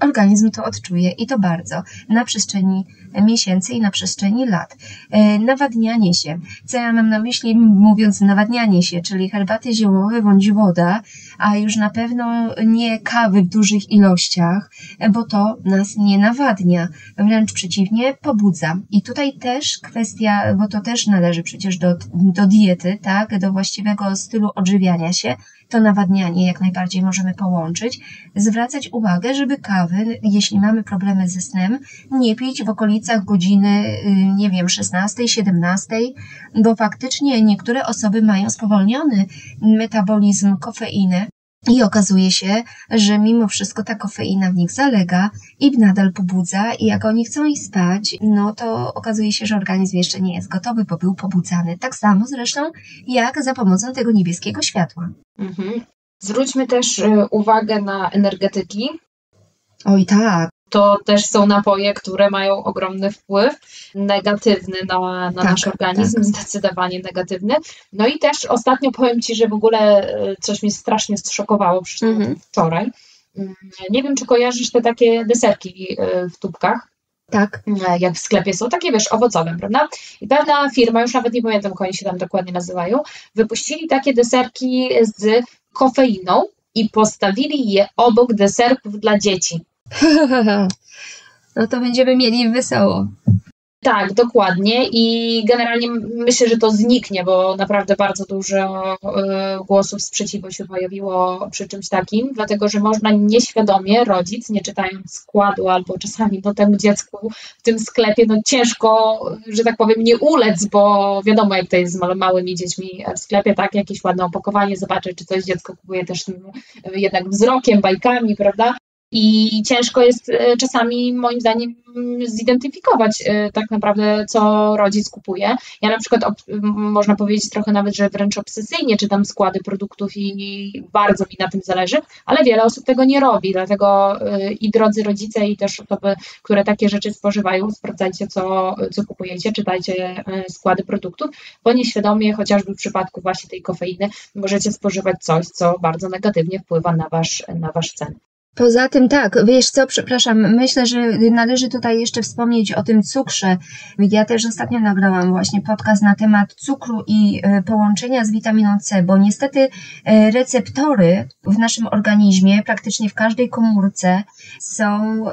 organizm to odczuje i to bardzo na przestrzeni miesięcy i na przestrzeni lat. E, nawadnianie się. Co ja mam na myśli mówiąc nawadnianie się, czyli herbaty ziołowe bądź woda, a już na pewno nie kawy w dużych ilościach, bo to nas nie nawadnia. Wręcz przeciwnie, pobudza. I tutaj też kwestia, bo to też należy przecież do, do diety, tak, do właściwego stylu odżywiania się, to nawadnianie jak najbardziej możemy połączyć. Zwracać uwagę, żeby kawy, jeśli mamy problemy ze snem, nie pić w okolicach godziny, y, nie wiem, 16, 17, bo faktycznie niektóre osoby mają spowolniony metabolizm kofeiny, i okazuje się, że mimo wszystko ta kofeina w nich zalega i nadal pobudza, i jak oni chcą iść spać, no to okazuje się, że organizm jeszcze nie jest gotowy, bo był pobudzany. Tak samo zresztą jak za pomocą tego niebieskiego światła. Mhm. Zwróćmy też y, uwagę na energetyki. Oj tak, to też są napoje, które mają ogromny wpływ negatywny na, na tak, nasz organizm, tak. zdecydowanie negatywny. No i też ostatnio powiem Ci, że w ogóle e, coś mnie strasznie zszokowało mm wczoraj. Mm, nie wiem, czy kojarzysz te takie deserki e, w tubkach. Tak. E, jak w sklepie są, takie wiesz, owocowe, prawda? I pewna firma, już nawet nie pamiętam, jak oni się tam dokładnie nazywają, wypuścili takie deserki z kofeiną i postawili je obok deserków dla dzieci. no to będziemy mieli wesoło. Tak, dokładnie. I generalnie myślę, że to zniknie, bo naprawdę bardzo dużo e, głosów sprzeciwu się pojawiło przy czymś takim, dlatego że można nieświadomie, rodzic, nie czytając składu albo czasami no, temu dziecku w tym sklepie, no ciężko, że tak powiem, nie ulec, bo wiadomo jak to jest z małymi dziećmi w sklepie, tak, jakieś ładne opakowanie, zobaczyć, czy coś dziecko kupuje też jednak wzrokiem, bajkami, prawda, i ciężko jest e, czasami, moim zdaniem, zidentyfikować e, tak naprawdę, co rodzic kupuje. Ja na przykład, można powiedzieć trochę nawet, że wręcz obsesyjnie czytam składy produktów i bardzo mi na tym zależy, ale wiele osób tego nie robi, dlatego e, i drodzy rodzice, i też osoby, które takie rzeczy spożywają, sprawdzajcie, co, co kupujecie, czytajcie składy produktów, bo nieświadomie, chociażby w przypadku właśnie tej kofeiny, możecie spożywać coś, co bardzo negatywnie wpływa na wasz, na wasz cen. Poza tym tak, wiesz co, przepraszam, myślę, że należy tutaj jeszcze wspomnieć o tym cukrze. Ja też ostatnio nagrałam właśnie podcast na temat cukru i e, połączenia z witaminą C, bo niestety e, receptory w naszym organizmie, praktycznie w każdej komórce są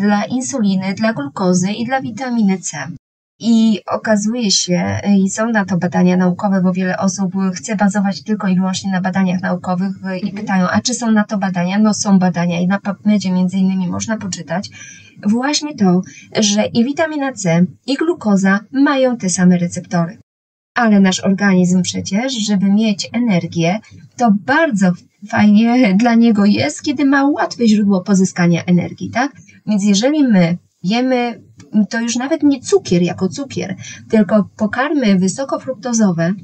dla insuliny, dla glukozy i dla witaminy C. I okazuje się, i są na to badania naukowe, bo wiele osób chce bazować tylko i wyłącznie na badaniach naukowych i mhm. pytają, a czy są na to badania? No są badania i na PubMedzie między innymi można poczytać właśnie to, że i witamina C, i glukoza mają te same receptory. Ale nasz organizm przecież, żeby mieć energię, to bardzo fajnie dla niego jest, kiedy ma łatwe źródło pozyskania energii, tak? Więc jeżeli my jemy to już nawet nie cukier jako cukier, tylko pokarmy wysokofruktozowe,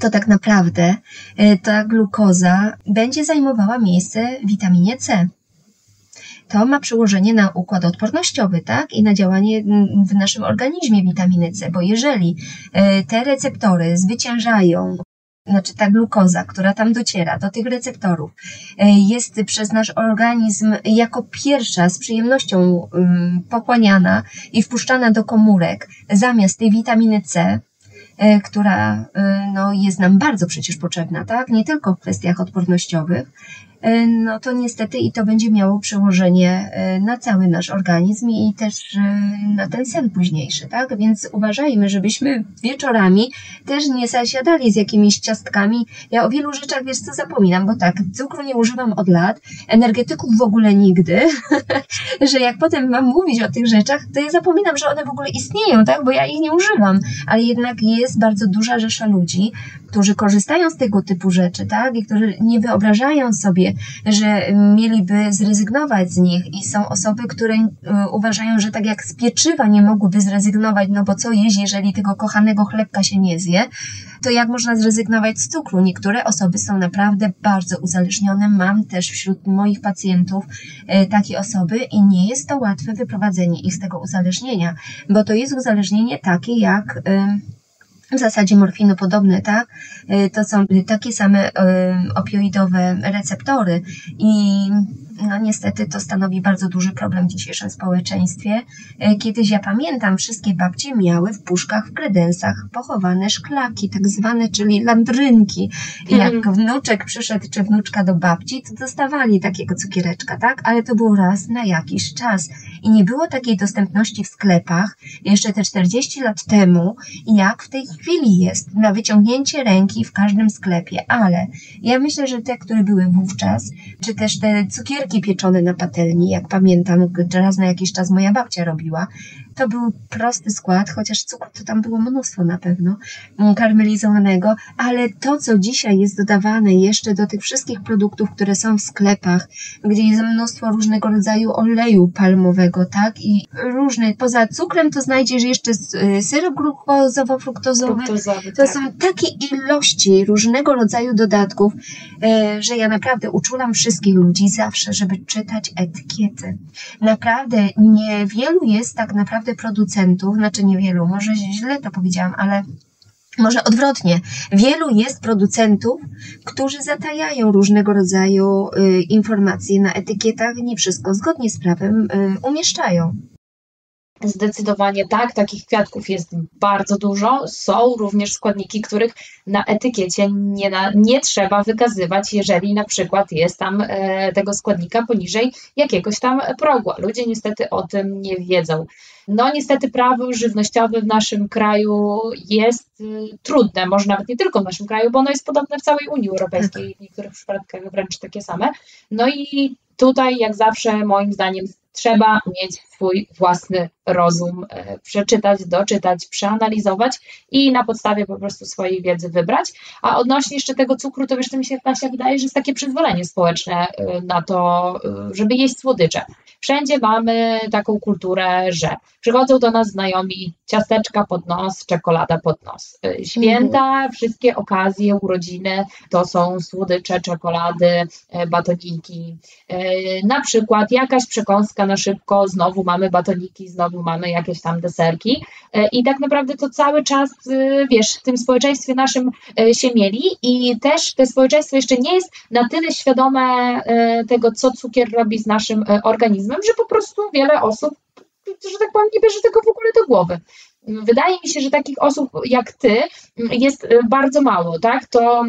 to tak naprawdę e, ta glukoza będzie zajmowała miejsce witaminie C. To ma przełożenie na układ odpornościowy, tak? I na działanie w naszym organizmie witaminy C, bo jeżeli e, te receptory zwyciężają znaczy ta glukoza, która tam dociera do tych receptorów, e, jest przez nasz organizm jako pierwsza z przyjemnością pochłaniana i wpuszczana do komórek zamiast tej witaminy C, e, która e, no, jest nam bardzo przecież potrzebna, tak? Nie tylko w kwestiach odpornościowych, no to niestety i to będzie miało przełożenie e, na cały nasz organizm i też e, na ten sen późniejszy, tak? Więc uważajmy, żebyśmy wieczorami też nie zasiadali z jakimiś ciastkami. Ja o wielu rzeczach, wiesz co, zapominam, bo tak, cukru nie używam od lat, energetyków w ogóle nigdy, że jak potem mam mówić o tych rzeczach, to ja zapominam, że one w ogóle istnieją, tak? Bo ja ich nie używam, ale jednak jest bardzo duża rzesza ludzi, którzy korzystają z tego typu rzeczy, tak? I którzy nie wyobrażają sobie, że mieliby zrezygnować z nich i są osoby, które e, uważają, że tak jak z pieczywa nie mogłyby zrezygnować, no bo co jeść, jeżeli tego kochanego chlebka się nie zje, to jak można zrezygnować z cukru? Niektóre osoby są naprawdę bardzo uzależnione. Mam też wśród moich pacjentów e, takie osoby i nie jest to łatwe wyprowadzenie ich z tego uzależnienia, bo to jest uzależnienie takie jak w zasadzie morfinopodobne, tak? Y, to są takie same y, opioidowe receptory i no niestety to stanowi bardzo duży problem w dzisiejszym społeczeństwie. E, kiedyś ja pamiętam, wszystkie babcie miały w puszkach, w kredensach pochowane szklaki, tak zwane, czyli landrynki. I jak mhm. wnuczek przyszedł, czy wnuczka do babci, to dostawali takiego cukiereczka, tak? Ale to było raz na jakiś czas. I nie było takiej dostępności w sklepach jeszcze te 40 lat temu, jak w tej chwili jest, na wyciągnięcie ręki w każdym sklepie. Ale ja myślę, że te, które były wówczas, czy też te cukierki pieczone na patelni, jak pamiętam, raz na jakiś czas moja babcia robiła. To był prosty skład, chociaż cukru to tam było mnóstwo na pewno, mm, karmelizowanego, ale to, co dzisiaj jest dodawane jeszcze do tych wszystkich produktów, które są w sklepach, gdzie jest mnóstwo różnego rodzaju oleju palmowego, tak, i różne, poza cukrem to znajdziesz jeszcze y, syrop glukozowo-fruktozowy. To tak. są takie ilości różnego rodzaju dodatków, e, że ja naprawdę uczulam wszystkich ludzi zawsze, żeby czytać etykiety. Naprawdę niewielu jest tak naprawdę producentów, znaczy niewielu, może źle to powiedziałam, ale może odwrotnie, wielu jest producentów, którzy zatajają różnego rodzaju y, informacje na etykietach, nie wszystko zgodnie z prawem y, umieszczają. Zdecydowanie tak, takich kwiatków jest bardzo dużo. Są również składniki, których na etykiecie nie, na, nie trzeba wykazywać, jeżeli na przykład jest tam e, tego składnika poniżej jakiegoś tam progu. Ludzie niestety o tym nie wiedzą. No niestety prawo żywnościowe w naszym kraju jest y, trudne, może nawet nie tylko w naszym kraju, bo ono jest podobne w całej Unii Europejskiej, w niektórych przypadkach wręcz takie same. No i tutaj jak zawsze moim zdaniem trzeba mieć swój własny rozum, e, przeczytać, doczytać, przeanalizować i na podstawie po prostu swojej wiedzy wybrać. A odnośnie jeszcze tego cukru, to wiesz, to mi się Kasia wydaje, że jest takie przyzwolenie społeczne e, na to, e, żeby jeść słodycze. Wszędzie mamy taką kulturę, że przychodzą do nas znajomi ciasteczka pod nos, czekolada pod nos. Święta, mhm. wszystkie okazje, urodziny to są słodycze, czekolady, batoniki. Na przykład jakaś przekąska na szybko, znowu mamy batoniki, znowu mamy jakieś tam deserki e, i tak naprawdę to cały czas, e, wiesz, w tym społeczeństwie naszym e, się mieli i też to społeczeństwo jeszcze nie jest na tyle świadome tego, co cukier robi z naszym organizmem, że po prostu wiele osób, że tak powiem, nie bierze tego w ogóle do głowy. Wydaje mi się, że takich osób jak ty jest bardzo mało, tak? To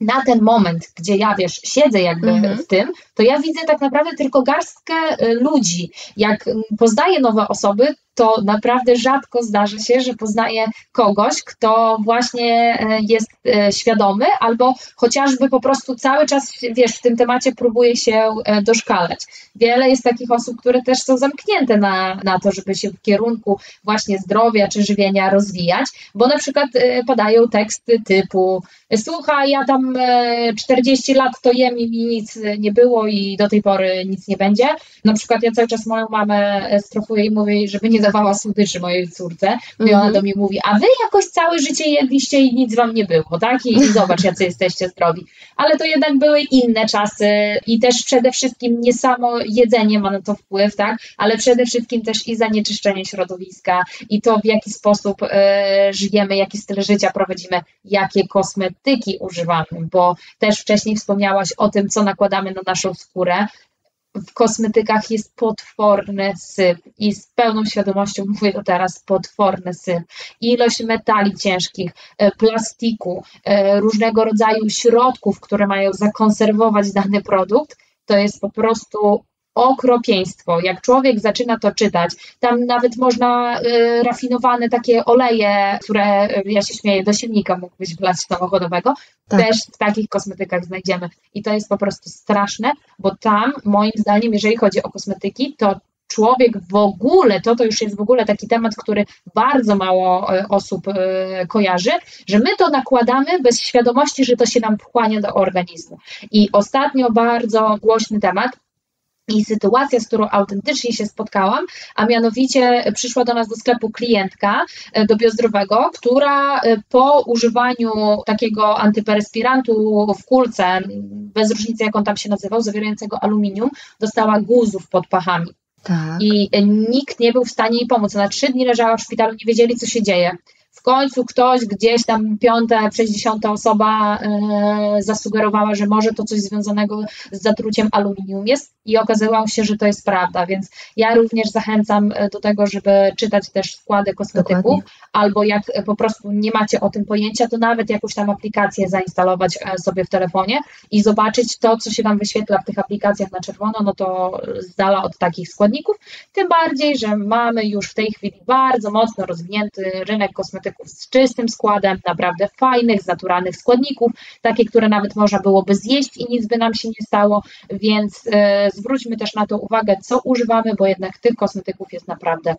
na ten moment, gdzie ja wiesz, siedzę jakby mhm. w tym, to ja widzę tak naprawdę tylko garstkę y, ludzi. Jak poznaję nowe osoby, to naprawdę rzadko zdarza się, że poznaję kogoś, kto właśnie e, jest e, świadomy albo chociażby po prostu cały czas, wiesz, w tym temacie próbuje się e, doszkalać. Wiele jest takich osób, które też są zamknięte na, na to, żeby się w kierunku właśnie zdrowia czy żywienia rozwijać, bo na przykład padają teksty typu słuchaj, ja tam 40 lat to jem i mi nic nie było i do tej pory nic nie będzie. Na przykład ja cały czas moją mamę strofuję i mówię, żeby nie dawała słodyczy mojej córce. I ona mhm. do mnie mówi, a wy jakoś całe życie jedliście i nic wam nie było, tak? I, i zobacz, jacy jesteście zdrowi. Ale to jednak były inne czasy i też przede wszystkim nie samo jedzenie ma na to wpływ, tak? Ale przede wszystkim też i zanieczyszczenie środowiska i to, w jaki sposób e, żyjemy, jaki styl życia prowadzimy, jakie kosmetyki używamy, bo też wcześniej wspomniałaś o tym, co nakładamy na naszą skórę w kosmetykach jest potworny syp i z pełną świadomością mówię to teraz, potworny syp. Ilość metali ciężkich, e, plastiku, e, różnego rodzaju środków, które mają zakonserwować dany produkt, to jest po prostu okropieństwo. Jak człowiek zaczyna to czytać, tam nawet można y, rafinowane takie oleje, które y, ja się śmieję, do silnika mógłbyś wlać samochodowego, tak. też w takich kosmetykach znajdziemy. I to jest po prostu straszne, bo tam moim zdaniem, jeżeli chodzi o kosmetyki, to człowiek w ogóle, to to już jest w ogóle taki temat, który bardzo mało y, osób y, kojarzy, że my to nakładamy bez świadomości, że to się nam wchłania do organizmu. I ostatnio bardzo głośny temat, i sytuacja, z którą autentycznie się spotkałam, a mianowicie przyszła do nas do sklepu klientka, e, do biozdrowego, która e, po używaniu takiego antyperespirantu w kulce, bez różnicy jak on tam się nazywał, zawierającego aluminium, dostała guzów pod pachami. Tak. I e, nikt nie był w stanie jej pomóc. Ona trzy dni leżała w szpitalu, nie wiedzieli, co się dzieje w końcu ktoś gdzieś tam piąta, sześćdziesiąta osoba e, zasugerowała, że może to coś związanego z zatruciem aluminium jest i okazało się, że to jest prawda, więc ja również zachęcam e, do tego, żeby czytać też składy kosmetyków, Dokładnie. albo jak po prostu nie macie o tym pojęcia, to nawet jakąś tam aplikację zainstalować e, sobie w telefonie i zobaczyć to, co się tam wyświetla w tych aplikacjach na czerwono, no to z dala od takich składników, tym bardziej, że mamy już w tej chwili bardzo mocno rozwinięty rynek kosmetyków z czystym składem, naprawdę fajnych, naturalnych składników, takie, które nawet można byłoby zjeść i nic by nam się nie stało, więc e, zwróćmy też na to uwagę, co używamy, bo jednak tych kosmetyków jest naprawdę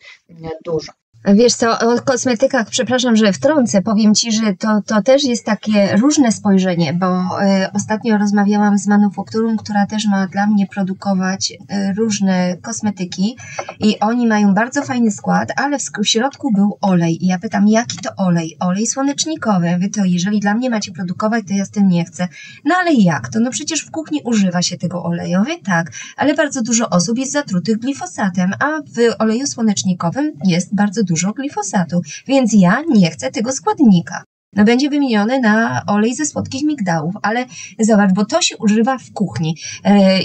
dużo. Wiesz co, o kosmetykach, przepraszam, że wtrącę, powiem Ci, że to, to też jest takie różne spojrzenie, bo y, ostatnio rozmawiałam z manufakturą, która też ma dla mnie produkować y, różne kosmetyki i oni mają bardzo fajny skład, ale w, w środku był olej i ja pytam, jaki to olej? Olej słonecznikowy. Wy to, jeżeli dla mnie macie produkować, to ja z tym nie chcę. No ale jak to? No przecież w kuchni używa się tego oleju. Mówię, tak, ale bardzo dużo osób jest zatrutych glifosatem, a w oleju słonecznikowym jest bardzo dużo dużo glifosatu, więc ja nie chcę tego składnika. No będzie wymieniony na olej ze słodkich migdałów, ale zobacz, bo to się używa w kuchni.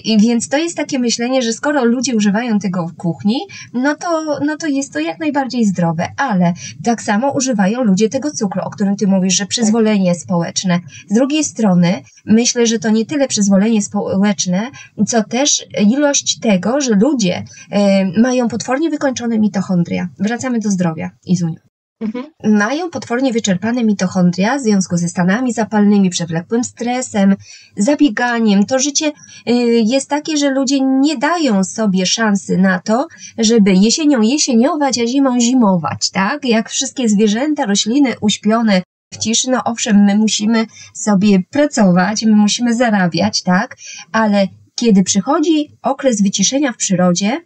I więc to jest takie myślenie, że skoro ludzie używają tego w kuchni, no to, no to jest to jak najbardziej zdrowe, ale tak samo używają ludzie tego cukru, o którym ty mówisz, że przyzwolenie społeczne. Z drugiej strony myślę, że to nie tyle przyzwolenie społeczne, co też ilość tego, że ludzie e, mają potwornie wykończone mitochondria. Wracamy do zdrowia, Izuniu. Mhm. Mają potwornie wyczerpane mitochondria w związku ze stanami zapalnymi, przewlekłym stresem, zabieganiem. To życie y, jest takie, że ludzie nie dają sobie szansy na to, żeby jesienią jesieniować, a zimą zimować, tak? Jak wszystkie zwierzęta, rośliny uśpione w ciszy, no owszem, my musimy sobie pracować, my musimy zarabiać, tak? Ale kiedy przychodzi okres wyciszenia w przyrodzie,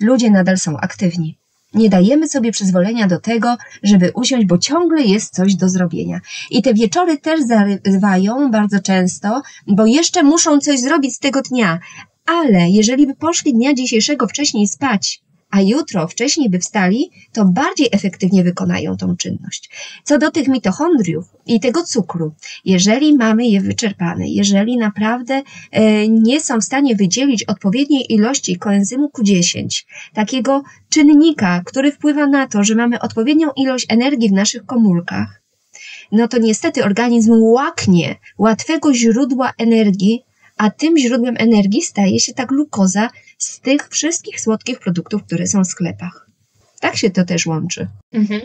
ludzie nadal są aktywni. Nie dajemy sobie przyzwolenia do tego, żeby usiąść, bo ciągle jest coś do zrobienia. I te wieczory też zarywają bardzo często, bo jeszcze muszą coś zrobić z tego dnia. Ale jeżeli by poszli dnia dzisiejszego wcześniej spać, a jutro wcześniej by wstali, to bardziej efektywnie wykonają tą czynność. Co do tych mitochondriów i tego cukru, jeżeli mamy je wyczerpane, jeżeli naprawdę e, nie są w stanie wydzielić odpowiedniej ilości koenzymu Q10, takiego czynnika, który wpływa na to, że mamy odpowiednią ilość energii w naszych komórkach, no to niestety organizm łaknie łatwego źródła energii, a tym źródłem energii staje się ta glukoza z tych wszystkich słodkich produktów, które są w sklepach. tak się to też łączy. Mhm.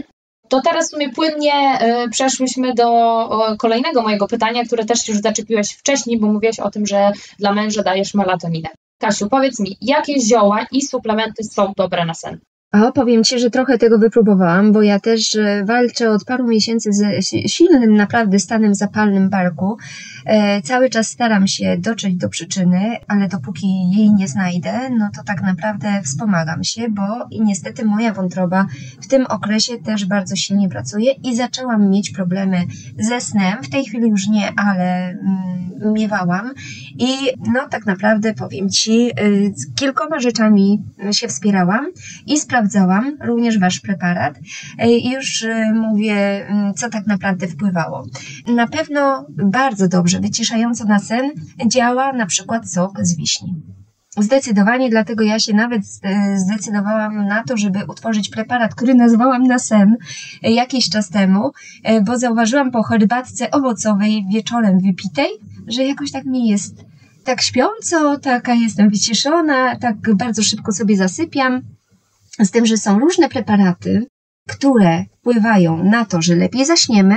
To teraz w sumie płynnie y, przeszłyśmy do o, kolejnego mojego pytania, które też już zaczepiłeś wcześniej, bo mówiłaś o tym, że dla męża dajesz melatoninę. Kasiu, powiedz mi, jakie zioła i suplementy są dobre na sen? O, powiem Ci, że trochę tego wypróbowałam, bo ja też e, walczę od paru miesięcy z silnym naprawdę stanem zapalnym barku. E, cały czas staram się dotrzeć do przyczyny, ale dopóki jej nie znajdę, no to tak naprawdę wspomagam się, bo niestety moja wątroba w tym okresie też bardzo silnie pracuje i zaczęłam mieć problemy ze snem. W tej chwili już nie, ale mm, miewałam i no tak naprawdę powiem Ci, y, z kilkoma rzeczami się wspierałam i sprawdzałam, również Wasz preparat e, już e, mówię, mm, co tak naprawdę wpływało. Na pewno bardzo dobrze, wyciszająco na sen działa na przykład sok z wiśni. Zdecydowanie, dlatego ja się nawet e, zdecydowałam na to, żeby utworzyć preparat, który nazwałam na sen jakiś czas temu, bo zauważyłam po herbatce owocowej wieczorem wypitej, że jakoś tak mi jest tak śpiąco, taka jestem wyciszona, tak bardzo szybko sobie zasypiam. Z tym, że są różne preparaty, które wpływają na to, że lepiej zaśniemy,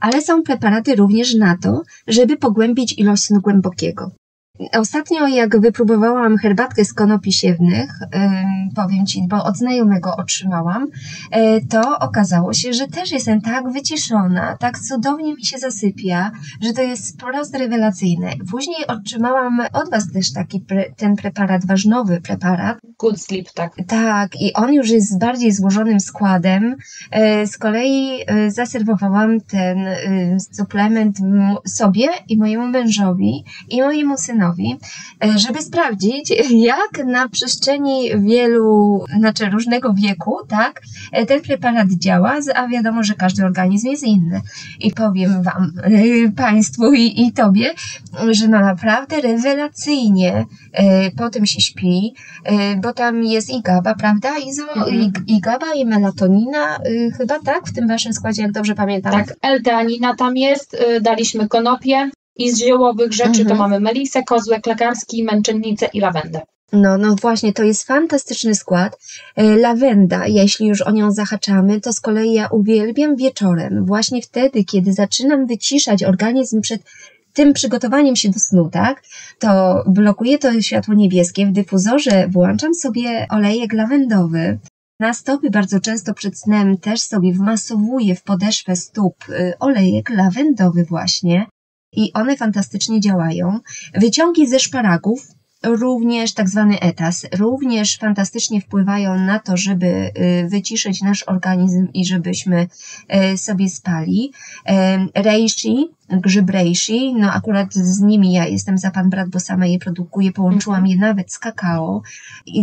ale są preparaty również na to, żeby pogłębić ilość snu głębokiego. Ostatnio, jak wypróbowałam herbatkę z konopi siewnych, powiem Ci, bo od znajomego otrzymałam, e, to okazało się, że też jestem tak wyciszona, tak cudownie mi się zasypia, że to jest prosto rewelacyjne. Później otrzymałam od Was też taki pre, ten preparat, ważnowy preparat. Good Sleep, tak. Tak, i on już jest z bardziej złożonym składem. E, z kolei e, zaserwowałam ten suplement sobie i mojemu mężowi i mojemu synowi E, żeby sprawdzić, jak na przestrzeni wielu, znaczy różnego wieku, tak, e, ten preparat działa, a wiadomo, że każdy organizm jest inny. I powiem Wam, e, Państwu i, i Tobie, że no naprawdę rewelacyjnie potem się śpi, bo tam jest i GABA, prawda? Izo, mhm. i, i GABA, i melatonina, chyba tak, w tym Waszym składzie, jak dobrze pamiętam. Tak, L-teanina tam jest, daliśmy konopie, i z ziołowych rzeczy mhm. to mamy melisę, kozłek lekarski, męczennicę i lawendę. No, no właśnie, to jest fantastyczny skład. E, lawenda, jeśli już o nią zahaczamy, to z kolei ja uwielbiam wieczorem, właśnie wtedy, kiedy zaczynam wyciszać organizm przed tym przygotowaniem się do snu, tak, to blokuję to światło niebieskie. W dyfuzorze włączam sobie olejek lawendowy. Na stopy bardzo często przed snem też sobie wmasowuję w podeszwę stóp y, olejek lawendowy właśnie i one fantastycznie działają. Wyciągi ze szparagów, również tak zwany etas, również fantastycznie wpływają na to, żeby y, wyciszyć nasz organizm i żebyśmy y, sobie spali. Reishi, grzyb reishi, no akurat z nimi ja jestem za pan brat, bo sama je produkuję, połączyłam je nawet z kakao,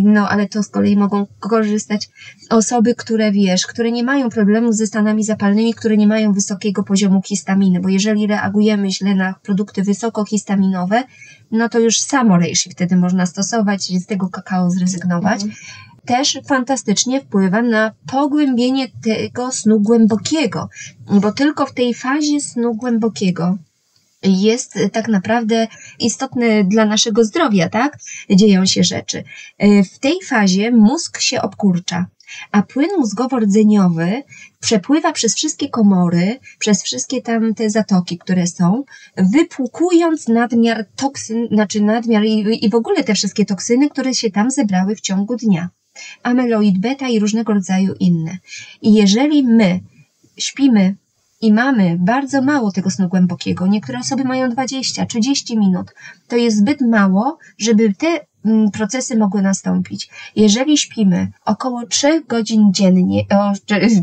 no ale to z kolei mogą korzystać osoby, które wiesz, które nie mają problemu ze stanami zapalnymi, które nie mają wysokiego poziomu histaminy, bo jeżeli reagujemy źle na produkty wysokohistaminowe, no to już samo reishi wtedy można stosować i z tego kakao zrezygnować. Mhm też fantastycznie wpływa na pogłębienie tego snu głębokiego, bo tylko w tej fazie snu głębokiego jest tak naprawdę istotny dla naszego zdrowia, tak? Dzieją się rzeczy. W tej fazie mózg się obkurcza, a płyn mózgowo-rdzeniowy przepływa przez wszystkie komory, przez wszystkie tam te zatoki, które są, wypłukując nadmiar toksyn, znaczy nadmiar i, i w ogóle te wszystkie toksyny, które się tam zebrały w ciągu dnia amyloid beta i różnego rodzaju inne. I jeżeli my śpimy i mamy bardzo mało tego snu głębokiego, niektóre osoby mają 20-30 minut, to jest zbyt mało, żeby te mm, procesy mogły nastąpić. Jeżeli śpimy około 3 godzin dziennie, o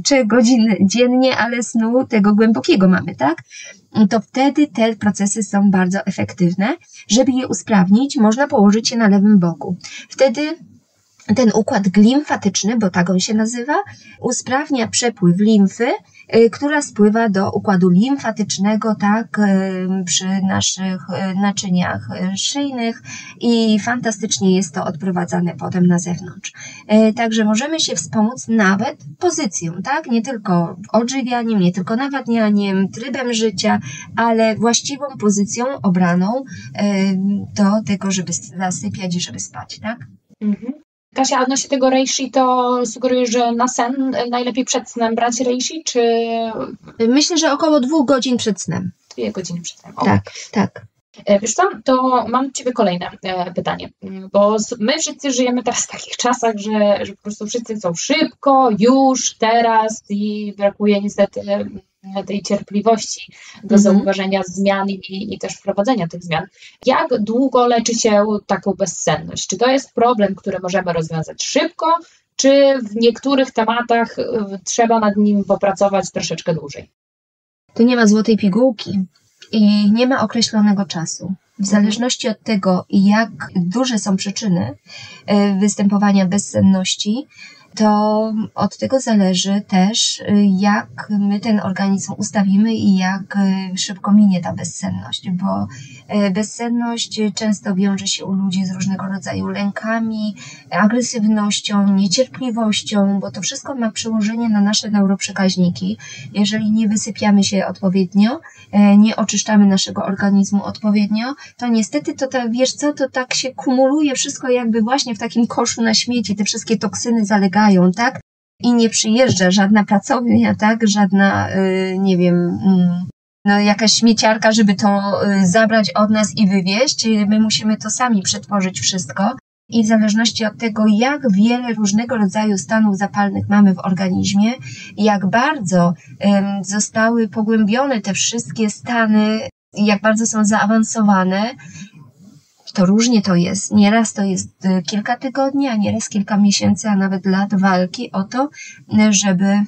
3 godzin dziennie, ale snu tego głębokiego mamy, tak? To wtedy te procesy są bardzo efektywne. Żeby je usprawnić, można położyć je na lewym boku. Wtedy ten układ glimfatyczny, bo tak on się nazywa, usprawnia przepływ limfy, y, która spływa do układu limfatycznego, tak, y, przy naszych y, naczyniach szyjnych i fantastycznie jest to odprowadzane potem na zewnątrz. Także możemy się wspomóc nawet pozycją, tak, nie tylko odżywianiem, nie tylko nawadnianiem, trybem życia, ale właściwą pozycją obraną do tego, żeby zasypiać i żeby spać, tak? Mhm. Kasia, odnośnie tego reishi, to sugerujesz, że na sen najlepiej przed snem brać reishi, czy Myślę, że około dwóch godzin przed snem. dwie godziny przed snem? O. Tak, tak. E, Wiesz co, to mam do Ciebie kolejne e, pytanie, bo my wszyscy żyjemy teraz w takich czasach, że, że po prostu wszyscy chcą szybko, już, teraz i brakuje niestety tej cierpliwości do Mhm. zauważenia zmian i, i też wprowadzenia tych zmian. Jak długo leczy się taką bezsenność? Czy to jest problem, który możemy rozwiązać szybko, czy w niektórych tematach e, trzeba nad nim popracować troszeczkę dłużej? Tu nie ma złotej pigułki i nie ma określonego czasu. W zależności od tego, jak duże są przyczyny e, występowania bezsenności, to od tego zależy też, e, jak my ten organizm ustawimy i jak e, szybko minie ta bezsenność, bo e, bezsenność często wiąże się u ludzi z różnego rodzaju lękami, agresywnością, niecierpliwością, bo to wszystko ma przełożenie na nasze neuroprzekaźniki. Jeżeli nie wysypiamy się odpowiednio, nie oczyszczamy naszego organizmu odpowiednio, to niestety to tak, wiesz co, to tak się kumuluje wszystko jakby właśnie w takim koszu na śmieci, te wszystkie toksyny zalegają, tak? I nie przyjeżdża żadna pracownia, tak? Żadna, y, nie wiem, mm, no jakaś śmieciarka, żeby to y, zabrać od nas i wywieźć. My musimy to sami przetworzyć wszystko. I w zależności od tego, jak wiele różnego rodzaju stanów zapalnych mamy w organizmie, jak bardzo zostały pogłębione te wszystkie stany, jak bardzo są zaawansowane, to różnie to jest. Nieraz to jest y, kilka tygodni, a nieraz kilka miesięcy, a nawet lat walki o to, y, żeby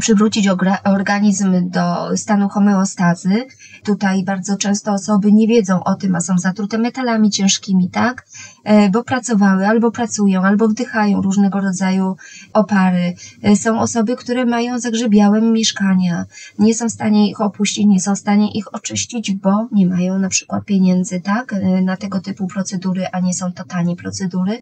przywrócić organizm do stanu homeostazy. Tutaj bardzo często osoby nie wiedzą o tym, a są zatrute metalami ciężkimi, tak? E, Bo pracowały, albo pracują, albo wdychają różnego rodzaju opary. E, Są osoby, które mają zagrzebiałe mieszkania, nie są w stanie ich opuścić, nie są w stanie ich oczyścić, bo nie mają na przykład pieniędzy, tak? E, Na tego typu procedury, a nie są to tanie procedury.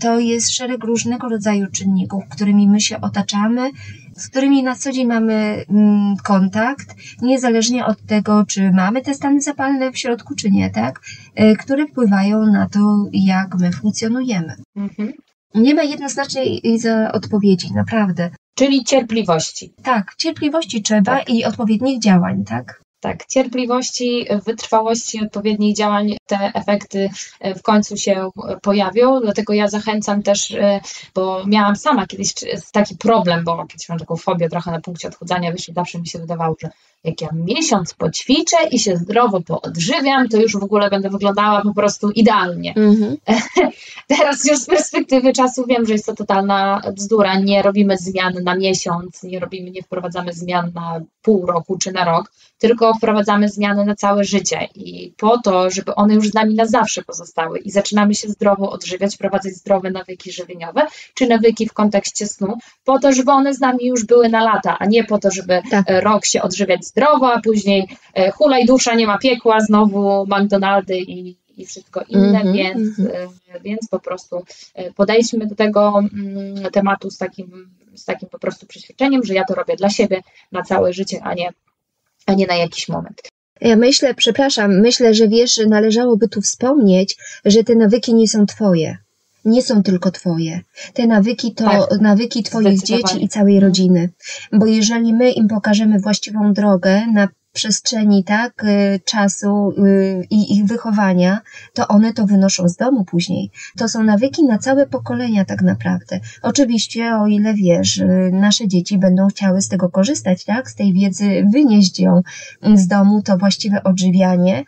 To jest szereg różnego rodzaju czynników, którymi my się otaczamy, z którymi na co dzień mamy mm, kontakt, niezależnie od tego, czy mamy te stany zapalne w środku, czy nie, tak? E, Które wpływają na to, jak my funkcjonujemy. Mhm. Nie ma jednoznacznej za odpowiedzi, naprawdę. Czyli cierpliwości. Tak, cierpliwości trzeba Tak. i odpowiednich działań, tak? Tak, cierpliwości, wytrwałości, odpowiednich działań, te efekty e, w końcu się e, pojawią. Dlatego ja zachęcam też, e, bo miałam sama kiedyś taki problem, bo kiedyś mam taką fobię trochę na punkcie odchudzania, wiesz, i zawsze mi się wydawało, że jak ja miesiąc poćwiczę i się zdrowo poodżywiam, to już w ogóle będę wyglądała po prostu idealnie. Mhm. Teraz już z perspektywy czasu wiem, że jest to totalna bzdura. Nie robimy zmian na miesiąc, nie robimy, nie wprowadzamy zmian na pół roku czy na rok, tylko wprowadzamy zmiany na całe życie i po to, żeby one już z nami na zawsze pozostały i zaczynamy się zdrowo odżywiać, wprowadzać zdrowe nawyki żywieniowe czy nawyki w kontekście snu, po to, żeby one z nami już były na lata, a nie po to, żeby Tak. rok się odżywiać zdrowo, a później e, hulaj dusza, nie ma piekła, znowu McDonaldy i, i wszystko inne, Mhm, więc, mhm. e, więc po prostu e, podejdźmy do tego mm, tematu z takim, z takim po prostu przeświadczeniem, że ja to robię dla siebie na całe życie, a nie, a nie na jakiś moment. Ja myślę, przepraszam, myślę, że wiesz, należałoby tu wspomnieć, że te nawyki nie są twoje. Nie są tylko twoje. Te nawyki to Tak, nawyki twoich dzieci i całej rodziny. Bo jeżeli my im pokażemy właściwą drogę na przestrzeni tak y, czasu y, i ich wychowania, to one to wynoszą z domu później. To są nawyki na całe pokolenia tak naprawdę. Oczywiście, o ile wiesz, y, nasze dzieci będą chciały z tego korzystać, tak, z tej wiedzy wynieść ją z domu, to właściwe odżywianie,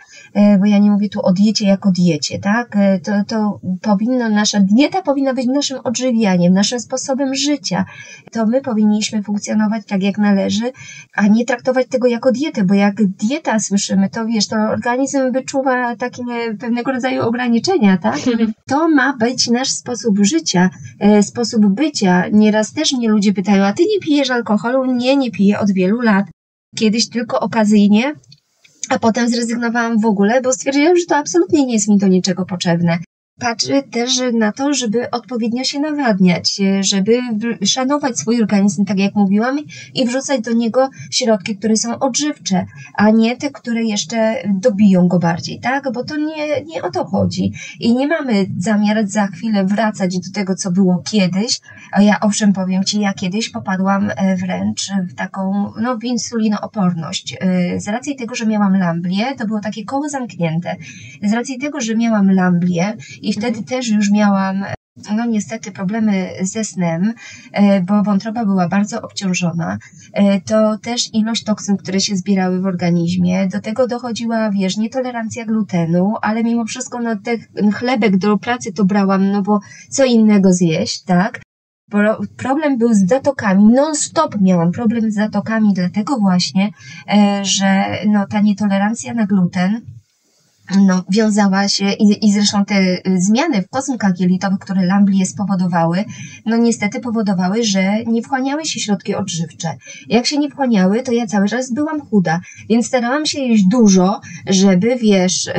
bo ja nie mówię tu o diecie jako diecie, tak? To, to powinno, nasza dieta powinna być naszym odżywianiem, naszym sposobem życia. To my powinniśmy funkcjonować tak, jak należy, a nie traktować tego jako dietę, bo jak dieta słyszymy, to wiesz, to organizm wyczuwa takie pewnego rodzaju ograniczenia, tak? To ma być nasz sposób życia, e, sposób bycia. Nieraz też mnie ludzie pytają, a ty nie pijesz alkoholu? Nie, nie piję od wielu lat. Kiedyś tylko okazyjnie, a potem zrezygnowałam w ogóle, bo stwierdziłam, że to absolutnie nie jest mi do niczego potrzebne. Patrzy też na to, żeby odpowiednio się nawadniać, żeby szanować swój organizm, tak jak mówiłam, i wrzucać do niego środki, które są odżywcze, a nie te, które jeszcze dobiją go bardziej, tak? Bo to nie, nie o to chodzi. I nie mamy zamiar za chwilę wracać do tego, co było kiedyś. A ja owszem powiem Ci, ja kiedyś popadłam e, wręcz w taką, no, w insulinooporność. E, z racji tego, że miałam lamblię, to było takie koło zamknięte. Z racji tego, że miałam lamblię i wtedy też już miałam no niestety problemy ze snem, e, bo wątroba była bardzo obciążona, e, to też ilość toksyn, które się zbierały w organizmie, do tego dochodziła, wiesz, nietolerancja glutenu, ale mimo wszystko no ten chlebek do pracy to brałam, no bo co innego zjeść, tak? Problem był z zatokami, non-stop miałam problem z zatokami, dlatego właśnie, e, że no, ta nietolerancja na gluten no, wiązała się i, i zresztą te y, zmiany w kosmkach jelitowych, które Lamblie spowodowały, no niestety powodowały, że nie wchłaniały się środki odżywcze. Jak się nie wchłaniały, to ja cały czas byłam chuda, więc starałam się jeść dużo, żeby, wiesz, yy,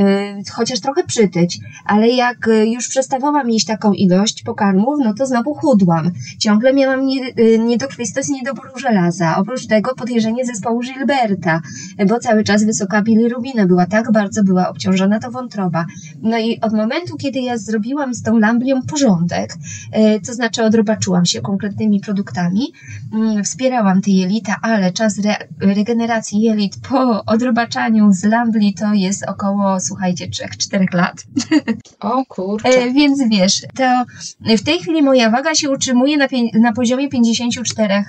chociaż trochę przytyć, ale jak y, już przestawałam jeść taką ilość pokarmów, no to znowu chudłam. Ciągle miałam nie, niedokrwistość niedobór żelaza. Oprócz tego podejrzenie zespołu Gilberta, bo cały czas wysoka bilirubina była, tak bardzo była obciążona obciążona to wątroba. No i od momentu, kiedy ja zrobiłam z tą lamblią porządek, e, to znaczy odrobaczyłam się konkretnymi produktami, mm, wspierałam te jelita, ale czas re regeneracji jelit po odrobaczaniu z lambli to jest około, słuchajcie, 3-4 lat. O kurczę. E, więc wiesz, to w tej chwili moja waga się utrzymuje na, na poziomie 54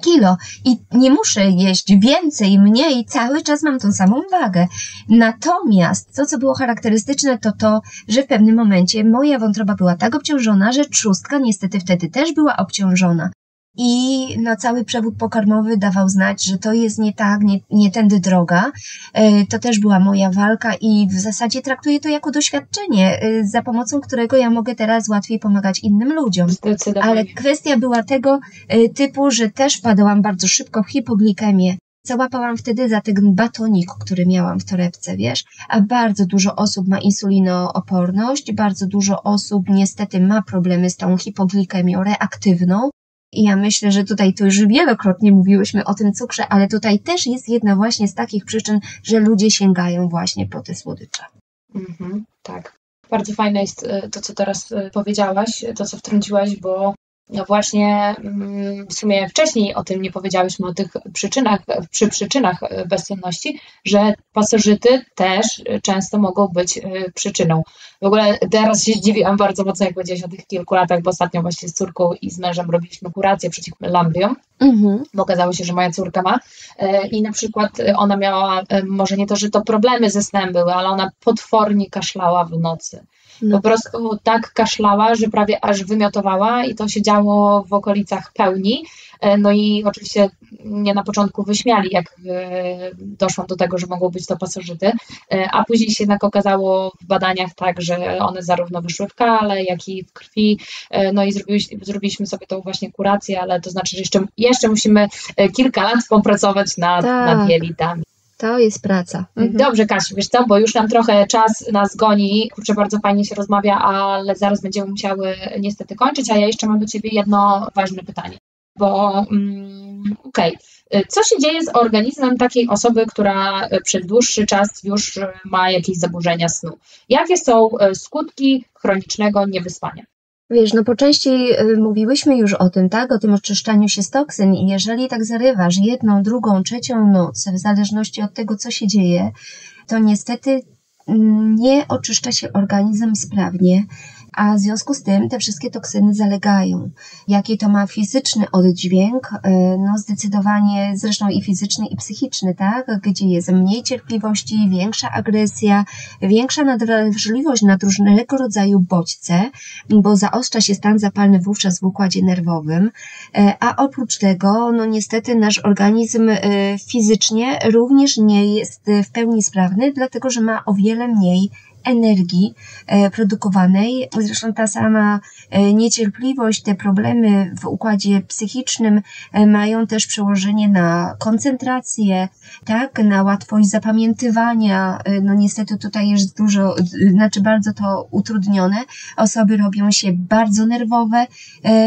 kilo i nie muszę jeść więcej, mniej, cały czas mam tą samą wagę. Natomiast to, co było charakterystyczne, to to, że w pewnym momencie moja wątroba była tak obciążona, że trzustka niestety wtedy też była obciążona i no, cały przewód pokarmowy dawał znać, że to jest nie tak, nie, nie tędy droga. E, to też była moja walka i w zasadzie traktuję to jako doświadczenie, e, za pomocą którego ja mogę teraz łatwiej pomagać innym ludziom. Ale kwestia była tego e, typu, że też padałam bardzo szybko w hipoglikemię. Załapałam wtedy za ten batonik, który miałam w torebce, wiesz? A bardzo dużo osób ma insulinooporność, bardzo dużo osób niestety ma problemy z tą hipoglikemią reaktywną, i ja myślę, że tutaj to już wielokrotnie mówiłyśmy o tym cukrze, ale tutaj też jest jedna właśnie z takich przyczyn, że ludzie sięgają właśnie po te słodycze. Mhm, tak. Bardzo fajne jest e, to, co teraz e, powiedziałaś, to, co wtrąciłaś, bo no właśnie mm, w sumie wcześniej o tym nie powiedziałyśmy, o tych przyczynach, przy przyczynach e, bezsenności, że pasożyty też często mogą być e, przyczyną. W ogóle teraz się zdziwiłam bardzo mocno, jak powiedziałeś o tych kilku latach, bo ostatnio właśnie z córką i z mężem robiliśmy kurację przeciw lambiom, mhm. bo okazało się, że moja córka ma e, i na przykład ona miała, może nie to, że to problemy ze snem były, ale ona potwornie kaszlała w nocy. No. Po prostu tak kaszlała, że prawie aż wymiotowała i to się działo w okolicach pełni. E, no i oczywiście mnie na początku wyśmiali, jak e, doszłam do tego, że mogą być to pasożyty, e, a później się jednak okazało w badaniach tak, że one zarówno wyszły w kale, jak i w krwi. No i zrobiliśmy, zrobiliśmy sobie tą właśnie kurację, ale to znaczy, że jeszcze, jeszcze musimy kilka lat popracować nad, tak. nad jelitami. To jest praca. Mhm. Dobrze, Kasiu, wiesz co, bo już nam trochę czas nas goni, kurczę, bardzo fajnie się rozmawia, ale zaraz będziemy musiały niestety kończyć, a ja jeszcze mam do Ciebie jedno ważne pytanie, bo mm, okej, okay. co się dzieje z organizmem takiej osoby, która przez dłuższy czas już ma jakieś zaburzenia snu? Jakie są e, skutki chronicznego niewyspania? Wiesz, no po części y, mówiłyśmy już o tym, tak? O tym oczyszczaniu się z toksyn i jeżeli tak zarywasz jedną, drugą, trzecią noc, w zależności od tego, co się dzieje, to niestety mm, nie oczyszcza się organizm sprawnie, a w związku z tym te wszystkie toksyny zalegają. Jaki to ma fizyczny oddźwięk? E, no zdecydowanie zresztą i fizyczny i psychiczny, tak? Gdzie jest mniej cierpliwości, większa agresja, większa nadwrażliwość na różnego rodzaju bodźce, bo zaostrza się stan zapalny wówczas w układzie nerwowym, e, a oprócz tego, no niestety nasz organizm e, fizycznie również nie jest w pełni sprawny, dlatego że ma o wiele mniej energii e, produkowanej. Zresztą ta sama e, niecierpliwość, te problemy w układzie psychicznym e, mają też przełożenie na koncentrację, tak, na łatwość zapamiętywania. No niestety tutaj jest dużo, znaczy bardzo to utrudnione. Osoby robią się bardzo nerwowe.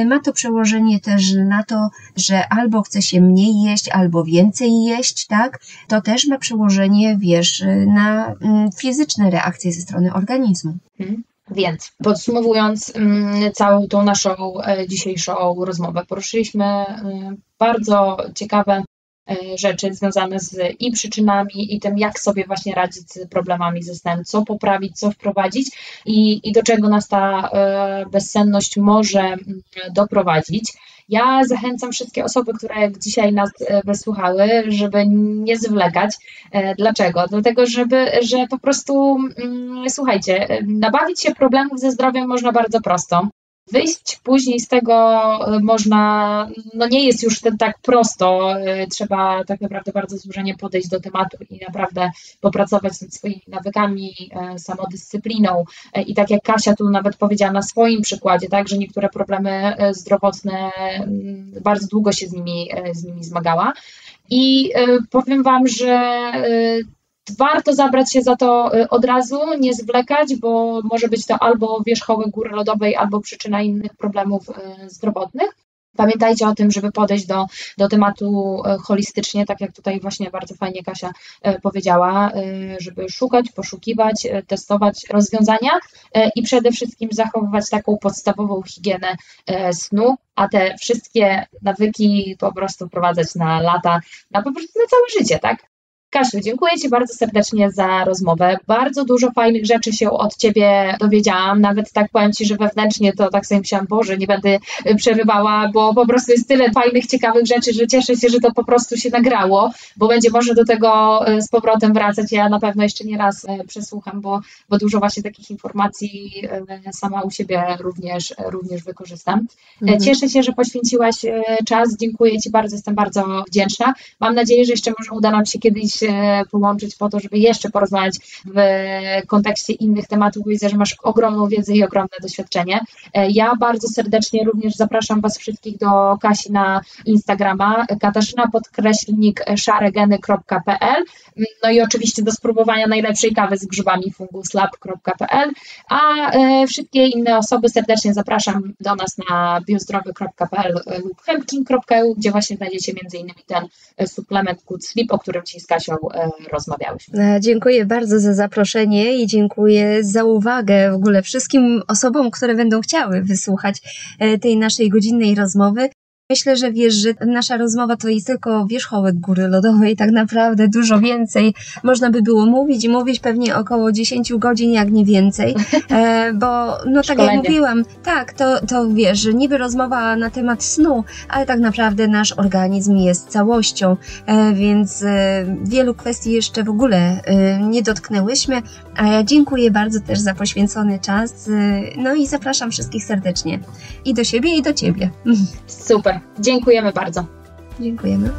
Ma to przełożenie też na to, że albo chce się mniej jeść, albo więcej jeść, tak? To też ma przełożenie, wiesz, na mm, fizyczne reakcje ze strony organizmu. Mhm. Więc podsumowując mm, całą tą naszą e, dzisiejszą rozmowę, poruszyliśmy e, bardzo ciekawe e, rzeczy związane z i przyczynami, i tym, jak sobie właśnie radzić z problemami ze snem, co poprawić, co wprowadzić i, i do czego nas ta bezsenność może mm, doprowadzić. Ja zachęcam wszystkie osoby, które dzisiaj nas e, wysłuchały, żeby nie zwlekać. E, dlaczego? Dlatego, żeby, że po prostu, mm, słuchajcie, e, nabawić się problemów ze zdrowiem można bardzo prosto. Wyjść później z tego e, można, no nie jest już tak prosto, e, trzeba tak naprawdę bardzo złożenie podejść do tematu i naprawdę popracować nad swoimi nawykami, e, samodyscypliną i tak jak Kasia tu nawet powiedziała na swoim przykładzie, tak, że niektóre problemy zdrowotne bardzo długo się z nimi, z nimi zmagała. I powiem Wam, że warto zabrać się za to y, od razu, nie zwlekać, bo może być to albo wierzchołek góry lodowej, albo przyczyna innych problemów y, zdrowotnych. Pamiętajcie o tym, żeby podejść do, do tematu y, holistycznie, tak jak tutaj właśnie bardzo fajnie Kasia powiedziała, żeby szukać, poszukiwać, testować rozwiązania i przede wszystkim zachowywać taką podstawową higienę snu, a te wszystkie nawyki po prostu wprowadzać na lata, na po prostu na całe życie, tak? Kasiu, dziękuję Ci bardzo serdecznie za rozmowę. Bardzo dużo fajnych rzeczy się od Ciebie dowiedziałam. Nawet tak powiem Ci, że wewnętrznie to tak sobie myślałam, Boże, nie będę y, przerywała, bo po prostu jest tyle fajnych, ciekawych rzeczy, że cieszę się, że to po prostu się nagrało, bo będzie można do tego y, z powrotem wracać. Ja na pewno jeszcze nie raz y, przesłucham, bo, bo dużo właśnie takich informacji sama u siebie również, również wykorzystam. Mhm. Cieszę się, że poświęciłaś czas. Dziękuję Ci bardzo, jestem bardzo wdzięczna. Mam nadzieję, że jeszcze może uda nam się kiedyś połączyć po to, żeby jeszcze porozmawiać w kontekście innych tematów. Widzę, że masz ogromną wiedzę i ogromne doświadczenie. E, ja bardzo serdecznie również zapraszam Was wszystkich do Kasi na Instagrama katarzyna podkreślnik szaregeny.pl no i oczywiście do spróbowania najlepszej kawy z grzybami funguslab.pl a e, wszystkie inne osoby serdecznie zapraszam do nas na biozdrowy.pl lub hempking.eu, gdzie właśnie znajdziecie innymi ten suplement Good Sleep, o którym Ci z E, rozmawiałyśmy. E, dziękuję bardzo za zaproszenie i dziękuję za uwagę w ogóle wszystkim osobom, które będą chciały wysłuchać e, tej naszej godzinnej rozmowy. Myślę, że wiesz, że nasza rozmowa to jest tylko wierzchołek góry lodowej, tak naprawdę dużo więcej można by było mówić i mówić pewnie około 10 godzin, jak nie więcej, e, bo no tak jak mówiłam, tak, to, to wiesz, że niby rozmowa na temat snu, ale tak naprawdę nasz organizm jest całością, e, więc e, wielu kwestii jeszcze w ogóle nie dotknęłyśmy, a ja dziękuję bardzo też za poświęcony czas, no i zapraszam wszystkich serdecznie i do siebie i do ciebie. Super. Dziękujemy bardzo. Dziękujemy.